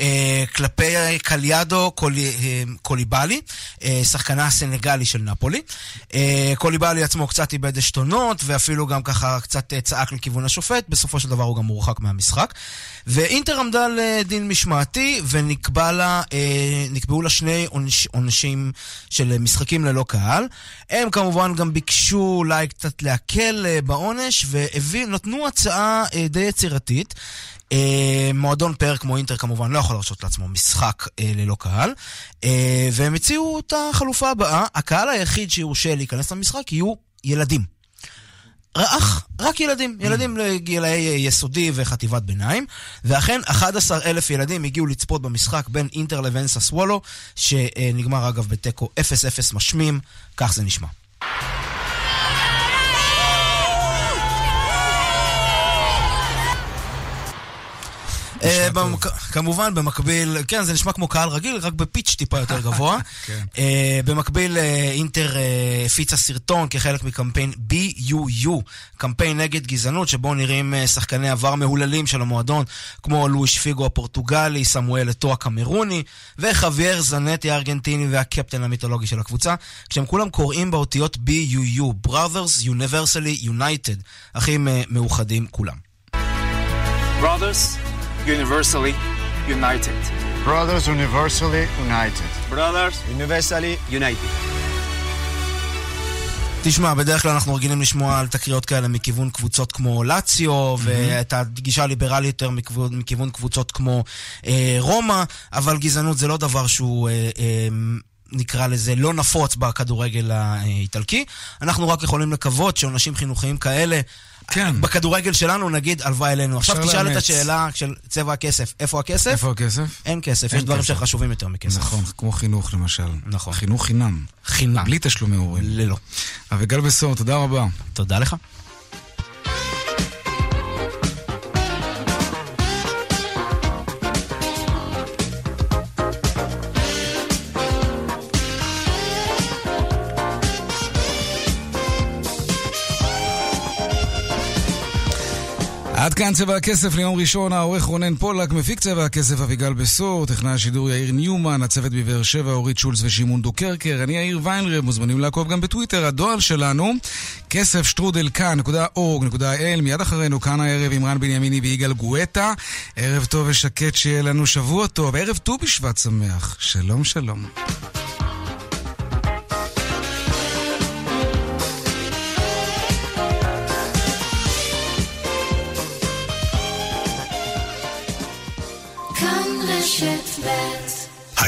אה, כלפי קליאדו קולי, אה, קוליבאלי, אה, שחקנה הסנגלי של נפולי. אה, קוליבאלי עצמו קצת איבד עשתונות ואפילו גם ככה קצת אה, צעק לכיוון השופט, בסופו של דבר הוא גם מורחק מהמשחק. ואינטר עמדה לדין משמעתי ונקבעו לה, אה, לה שני עונש, עונשים של משחקים ללא קהל. הם כמובן גם ביקשו אולי קצת להקל אה, בעונש ונתנו הצעה אה, די יצירתית. אה, מועדון פאר כמו אינטר כמובן לא יכול להרשות לעצמו משחק אה, ללא קהל, אה, והם הציעו את החלופה הבאה, הקהל היחיד שיורשה להיכנס למשחק יהיו ילדים. אך רק ילדים, ילדים לגילאי יסודי וחטיבת ביניים, ואכן 11 אלף ילדים הגיעו לצפות במשחק בין אינטר לבין ססוולו, שנגמר אגב בתיקו 0-0 משמים, כך זה נשמע. כמובן, במקביל, כן, זה נשמע כמו קהל רגיל, רק בפיץ' טיפה יותר גבוה. כן. אה, במקביל, אה, אינטר הפיצה סרטון כחלק מקמפיין BUU, קמפיין נגד גזענות, שבו נראים שחקני עבר מהוללים של המועדון, כמו לואיש פיגו הפורטוגלי, סמואל אתו הקמרוני, וחוויאר זנטי הארגנטיני והקפטן המיתולוגי של הקבוצה, כשהם כולם קוראים באותיות BUU, Brothers Universally United, אחים מאוחדים כולם. Brothers universally united. Brothers universally united. Brothers universally united. תשמע, בדרך כלל אנחנו רגילים לשמוע על תקריות כאלה מכיוון קבוצות כמו לאציו, mm-hmm. ואת הגישה הליברלית יותר מכיוון, מכיוון קבוצות כמו אה, רומא, אבל גזענות זה לא דבר שהוא... אה, אה, נקרא לזה, לא נפוץ בכדורגל האיטלקי. אנחנו רק יכולים לקוות שעונשים חינוכיים כאלה כן. בכדורגל שלנו, נגיד, הלוואי אלינו. עכשיו תשאל לאמץ. את השאלה של צבע הכסף. איפה הכסף? איפה הכסף? אין כסף, אין יש דברים שחשובים יותר מכסף. נכון, כמו חינוך למשל. נכון. חינוך חינם. חינם. בלי תשלומי הורים. ללא. אביגל בסור, תודה רבה. תודה לך. עד כאן צבע הכסף ליום ראשון, העורך רונן פולק, מפיק צבע הכסף אביגל בסור, טכנאי השידור יאיר ניומן, הצוות בבאר שבע אורית שולץ ושמעון דוקרקר, אני יאיר ויינרב, מוזמנים לעקוב גם בטוויטר, הדואל שלנו, כסף שטרודל כאן.org.il, מיד אחרינו כאן הערב עם רן בנימיני ויגאל גואטה, ערב טוב ושקט שיהיה לנו שבוע טוב, ערב ט"ו בשבט שמח, שלום שלום.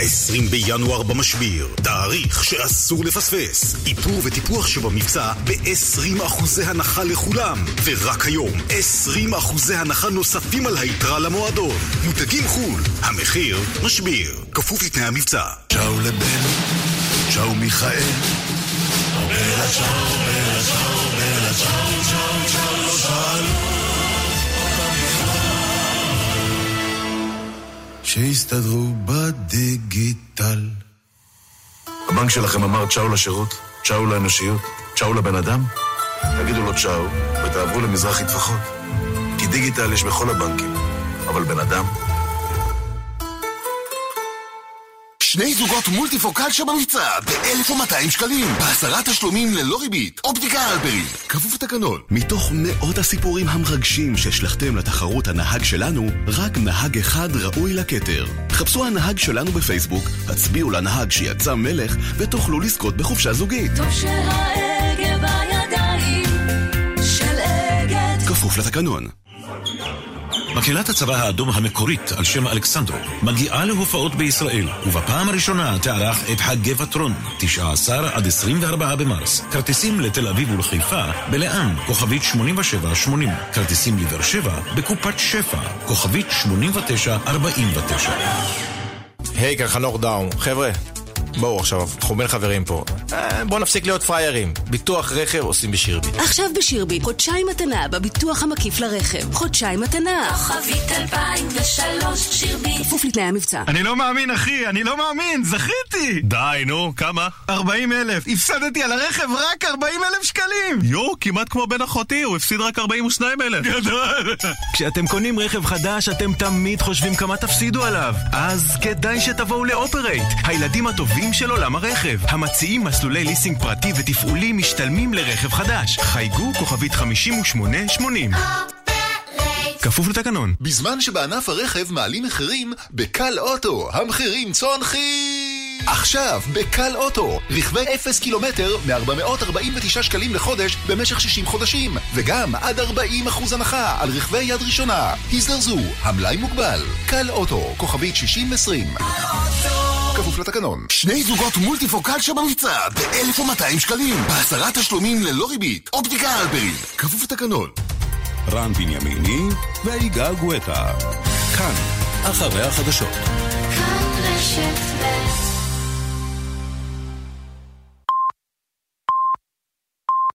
ה-20 בינואר במשביר, תאריך שאסור לפספס. איפור וטיפוח שבמבצע ב-20 אחוזי הנחה לכולם. ורק היום, 20 אחוזי הנחה נוספים על היתרה למועדון. מותגים חו"ל, המחיר משביר. כפוף לתנאי המבצע. צ'או לבן, צ'או מיכאל. בלה צ'או, בלה צ'או, בלה צ'או, צ'או, שיסתדרו בדיגיטל. הבנק שלכם אמר צ'או לשירות, צ'או לאנושיות, צ'או לבן אדם? תגידו לו צ'או ותעברו למזרחי טפחות. כי דיגיטל יש בכל הבנקים, אבל בן אדם... שני זוגות מולטיפוקל שבמבצע ב-1,200 שקלים, בעשרה תשלומים ללא ריבית. אופטיקה אלפרי, כפוף לתקנון. מתוך מאות הסיפורים המרגשים שהשלכתם לתחרות הנהג שלנו, רק נהג אחד ראוי לכתר. חפשו הנהג שלנו בפייסבוק, הצביעו לנהג שיצא מלך, ותוכלו לזכות בחופשה זוגית. טוב שההגה בידיים של אגד. כפוף לתקנון. מקהלת הצבא האדום המקורית על שם אלכסנדרו מגיעה להופעות בישראל, ובפעם הראשונה תערך את הגבעטרון, 19 עד 24 במרס. כרטיסים לתל אביב ולחיפה בלאן, כוכבית 8780. כרטיסים לבאר שבע בקופת שפע, כוכבית 8949. היי, כאן חנוך דאום. חבר'ה, בואו עכשיו, אנחנו בין חברים פה. אה, בואו נפסיק להיות פריירים. ביטוח רכב עושים בשירביט. עכשיו בשירביט, חודשיים מתנה בביטוח המקיף לרכב. חודשיים מתנה. כוכבית 2003 שירביט. כפוף לתנאי המבצע. אני לא מאמין, אחי, אני לא מאמין, זכיתי! די, נו, כמה? 40 אלף, הפסדתי על הרכב רק 40 אלף שקלים! יואו, כמעט כמו בן אחותי, הוא הפסיד רק 42 אלף. גדול! כשאתם קונים רכב חדש, אתם תמיד חושבים כמה תפסידו עליו. אז כדאי שתבואו לאופרייט, הילדים הטובים של עולם הרכב. המציעים מסלולי ליסינג פרטי ותפעולי משתלמים לרכב חדש. חייגו כוכבית 5880. כפוף לתקנון. בזמן שבענף הרכב מעלים מחירים, בקל אוטו המחירים צונחים! עכשיו, בקל אוטו, רכבי 0 קילומטר מ-449 שקלים לחודש במשך 60 חודשים, וגם עד 40% הנחה על רכבי יד ראשונה. הזדרזו, המלאי מוגבל. קל אוטו, כוכבית 6020. כפוף לתקנון. שני זוגות מולטיפוקלצ'ה במבצע ב-1200 שקלים, בעשרה תשלומים ללא ריבית. אופטיקה אלפרי, כפוף לתקנון. רן בנימיני ויגאל גואטה. כאן, אחרי החדשות. כאן רשת ב'